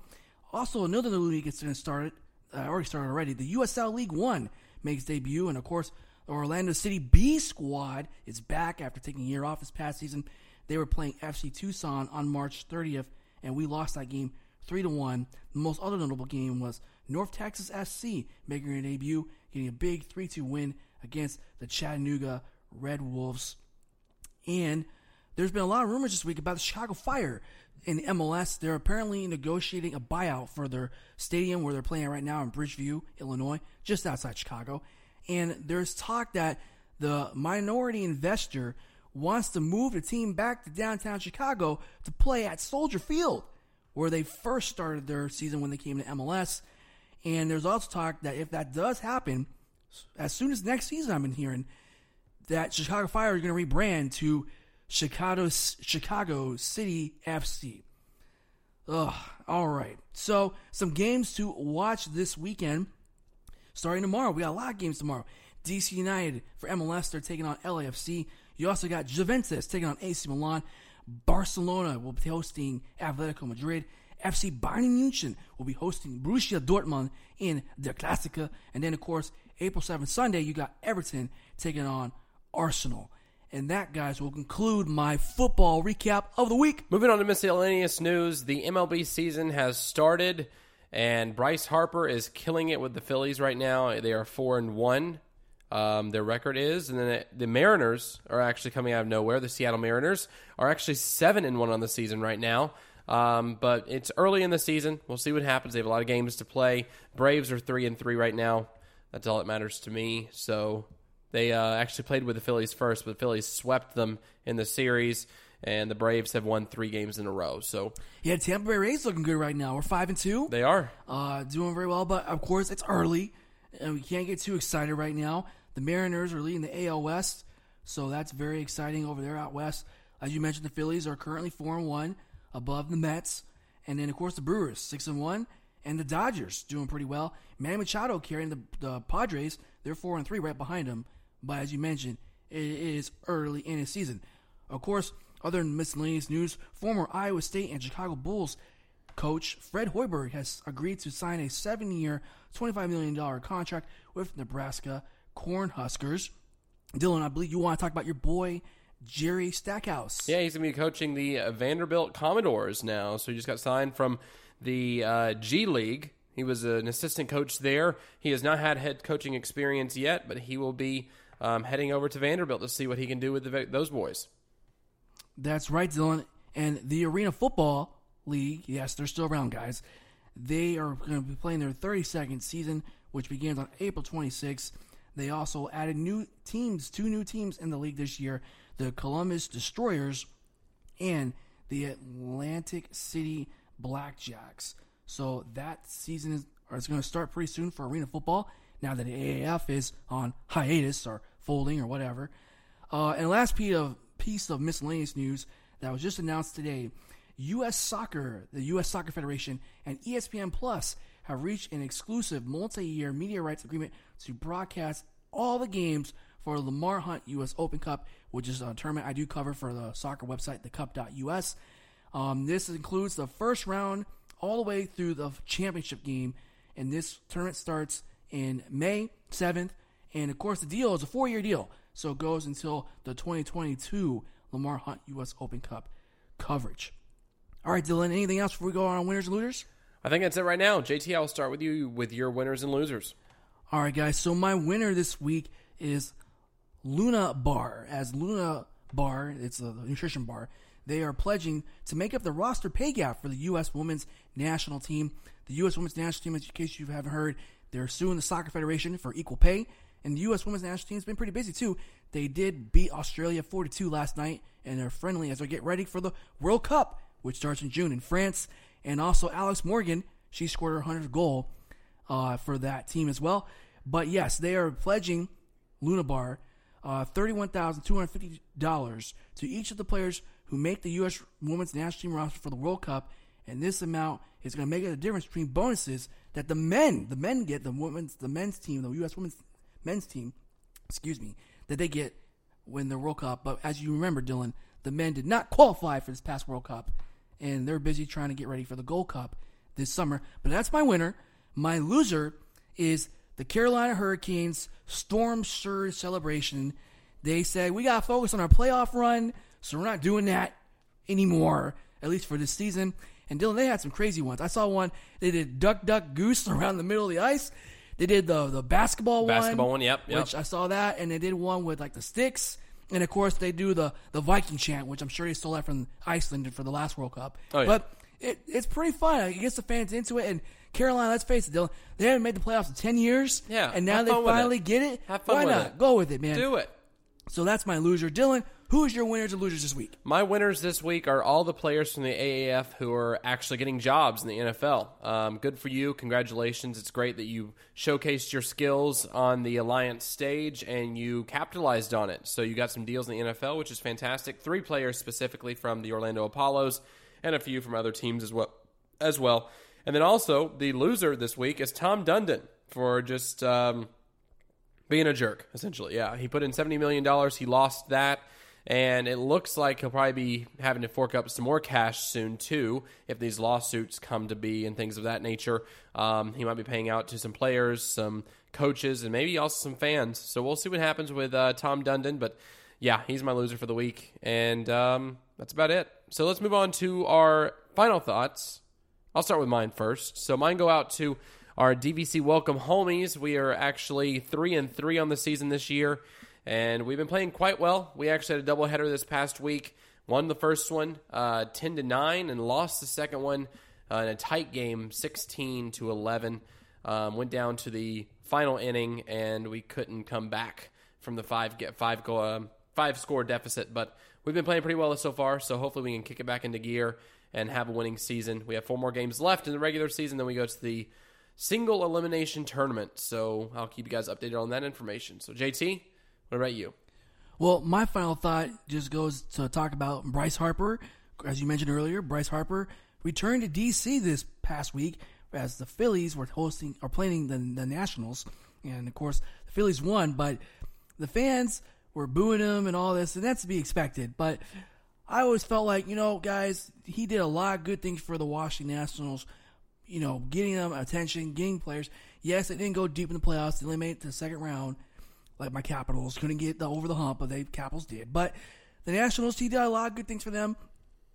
Also, another new league gets started, uh, already started already. The USL League One makes debut, and of course, the Orlando City B squad is back after taking a year off this past season. They were playing FC Tucson on March 30th, and we lost that game three to one. The most other notable game was North Texas SC making their debut, getting a big 3 2 win against the Chattanooga Red Wolves. And there's been a lot of rumors this week about the Chicago Fire in MLS. They're apparently negotiating a buyout for their stadium where they're playing right now in Bridgeview, Illinois, just outside Chicago. And there's talk that the minority investor wants to move the team back to downtown Chicago to play at Soldier Field, where they first started their season when they came to MLS. And there's also talk that if that does happen, as soon as next season, I've been hearing that Chicago Fire is going to rebrand to Chicago Chicago City FC. Ugh. All right. So some games to watch this weekend. Starting tomorrow, we got a lot of games tomorrow. DC United for MLS, they're taking on LAFC. You also got Juventus taking on AC Milan. Barcelona will be hosting Atletico Madrid. FC Bayern Munich will be hosting Borussia Dortmund in Der Klassiker. And then, of course, April 7th, Sunday, you got Everton taking on Arsenal. And that, guys, will conclude my football recap of the week. Moving on to miscellaneous news, the MLB season has started, and Bryce Harper is killing it with the Phillies right now. They are four and one. Um, their record is, and then the Mariners are actually coming out of nowhere. The Seattle Mariners are actually seven and one on the season right now. Um, but it's early in the season. We'll see what happens. They have a lot of games to play. Braves are three and three right now. That's all that matters to me. So they uh, actually played with the Phillies first, but the Phillies swept them in the series, and the Braves have won three games in a row. So yeah, Tampa Bay Rays looking good right now. We're five and two. They are uh, doing very well, but of course it's early, and we can't get too excited right now. The Mariners are leading the AL West, so that's very exciting over there out west. As you mentioned, the Phillies are currently four and one above the Mets, and then of course the Brewers six and one, and the Dodgers doing pretty well. Manny Machado carrying the, the Padres, they're four and three right behind them. But as you mentioned, it is early in the season. Of course, other miscellaneous news: former Iowa State and Chicago Bulls coach Fred Hoiberg has agreed to sign a seven-year, $25 million contract with Nebraska Cornhuskers. Dylan, I believe you want to talk about your boy Jerry Stackhouse. Yeah, he's going to be coaching the uh, Vanderbilt Commodores now. So he just got signed from the uh, G League. He was an assistant coach there. He has not had head coaching experience yet, but he will be um, heading over to Vanderbilt to see what he can do with the, those boys. That's right, Dylan. And the Arena Football League, yes, they're still around, guys. They are going to be playing their 32nd season, which begins on April 26th. They also added new teams, two new teams in the league this year the Columbus Destroyers and the Atlantic City Blackjacks. So that season is, is going to start pretty soon for arena football. now that the AAF is on hiatus or folding or whatever. Uh, and last piece of piece of miscellaneous news that was just announced today: U.S. Soccer, the U.S. Soccer Federation, and ESPN Plus have reached an exclusive multi-year media rights agreement to broadcast all the games for Lamar Hunt U.S. Open Cup, which is a tournament I do cover for the soccer website, thecup.us. Um, this includes the first round all the way through the championship game, and this tournament starts in May 7th. And of course, the deal is a four year deal, so it goes until the 2022 Lamar Hunt U.S. Open Cup coverage. All right, Dylan, anything else before we go on winners and losers? I think that's it right now. JT, I'll start with you with your winners and losers. All right, guys. So my winner this week is Luna Bar. As Luna Bar, it's a nutrition bar. They are pledging to make up the roster pay gap for the U.S. Women's National Team. The U.S. Women's National Team, in case you haven't heard, they're suing the Soccer Federation for equal pay. And the U.S. Women's National Team has been pretty busy too. They did beat Australia 4-2 last night, and they're friendly as they get ready for the World Cup, which starts in June in France. And also Alex Morgan, she scored her 100th goal uh, for that team as well. But yes, they are pledging Luna Bar uh, $31,250 to each of the players who make the U.S. Women's National Team roster for the World Cup. And this amount is going to make a difference between bonuses that the men, the men get, the women's, the men's team, the U.S. Women's men's team, excuse me, that they get when the World Cup. But as you remember, Dylan, the men did not qualify for this past World Cup, and they're busy trying to get ready for the Gold Cup this summer. But that's my winner. My loser is the Carolina Hurricanes Storm Surge celebration. They said we got to focus on our playoff run, so we're not doing that anymore, at least for this season. And Dylan, they had some crazy ones. I saw one. They did duck, duck, goose (laughs) around the middle of the ice. They did the the basketball, one Basketball one, yep, yep. which I saw that, and they did one with like the sticks. And of course, they do the the Viking chant, which I'm sure they stole that from Iceland for the last World Cup. Oh, yeah. But it, it's pretty fun. It gets the fans into it. And Carolina, let's face it, Dylan, they haven't made the playoffs in ten years. Yeah, and now they finally it. get it. Have fun Why not it. go with it, man? Do it. So that's my loser, Dylan. Who is your winners and losers this week? My winners this week are all the players from the AAF who are actually getting jobs in the NFL. Um, good for you. Congratulations. It's great that you showcased your skills on the Alliance stage and you capitalized on it. So you got some deals in the NFL, which is fantastic. Three players specifically from the Orlando Apollos and a few from other teams as well. As well. And then also, the loser this week is Tom Dundon for just. Um, being a jerk, essentially. Yeah, he put in seventy million dollars. He lost that, and it looks like he'll probably be having to fork up some more cash soon too if these lawsuits come to be and things of that nature. Um, he might be paying out to some players, some coaches, and maybe also some fans. So we'll see what happens with uh, Tom Dundon. But yeah, he's my loser for the week, and um, that's about it. So let's move on to our final thoughts. I'll start with mine first. So mine go out to our DVC welcome homies. We are actually three and three on the season this year, and we've been playing quite well. We actually had a doubleheader this past week. Won the first one uh, ten to nine, and lost the second one uh, in a tight game, sixteen to eleven. Um, went down to the final inning, and we couldn't come back from the five get five go um, five score deficit. But we've been playing pretty well so far, so hopefully we can kick it back into gear and have a winning season. We have four more games left in the regular season, then we go to the single elimination tournament. So I'll keep you guys updated on that information. So JT, what about you? Well, my final thought just goes to talk about Bryce Harper. As you mentioned earlier, Bryce Harper returned to DC this past week as the Phillies were hosting or playing the, the Nationals, and of course the Phillies won, but the fans were booing him and all this, and that's to be expected. But I always felt like you know, guys, he did a lot of good things for the Washington Nationals. You know, getting them attention, getting players. Yes, it didn't go deep in the playoffs. They only made it to the second round like my Capitals couldn't get the, over the hump, but they Capitals did. But the Nationals, he did a lot of good things for them,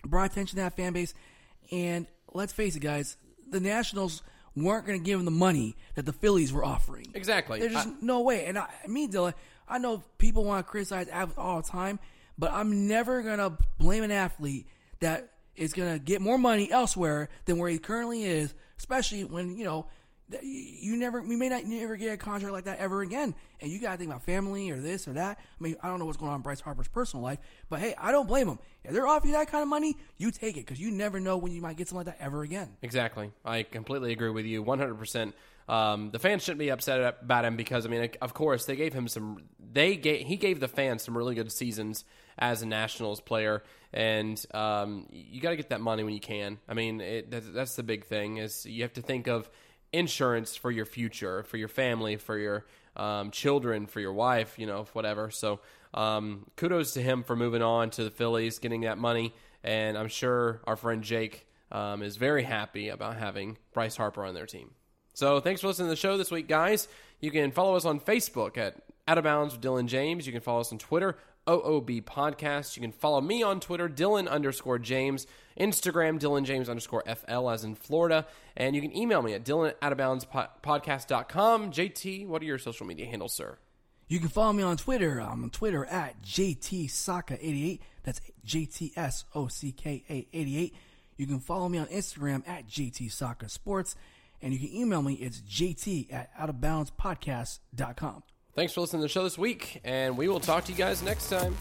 brought attention to that fan base, and let's face it, guys, the Nationals weren't going to give him the money that the Phillies were offering. Exactly. There's just I- no way. And I, me, Dylan, I know people want to criticize athletes all the time, but I'm never going to blame an athlete that is going to get more money elsewhere than where he currently is, especially when, you know, you never, we may not never get a contract like that ever again. And you got to think about family or this or that. I mean, I don't know what's going on in Bryce Harper's personal life, but hey, I don't blame him. If they're offering that kind of money, you take it because you never know when you might get something like that ever again. Exactly. I completely agree with you 100%. Um, the fans shouldn't be upset about him because I mean, of course, they gave him some. They gave he gave the fans some really good seasons as a Nationals player, and um, you got to get that money when you can. I mean, it, that's, that's the big thing is you have to think of insurance for your future, for your family, for your um, children, for your wife, you know, whatever. So, um, kudos to him for moving on to the Phillies, getting that money, and I'm sure our friend Jake um, is very happy about having Bryce Harper on their team. So thanks for listening to the show this week, guys. You can follow us on Facebook at Out of Bounds with Dylan James. You can follow us on Twitter, OOB Podcast. You can follow me on Twitter, Dylan underscore James. Instagram, Dylan James underscore FL as in Florida. And you can email me at Dylan at podcast.com. JT, what are your social media handles, sir? You can follow me on Twitter. I'm on Twitter at JTSocka88. That's JTSOCKA88. You can follow me on Instagram at JT Sports and you can email me. It's jt at outofboundspodcast.com. Thanks for listening to the show this week, and we will talk to you guys next time.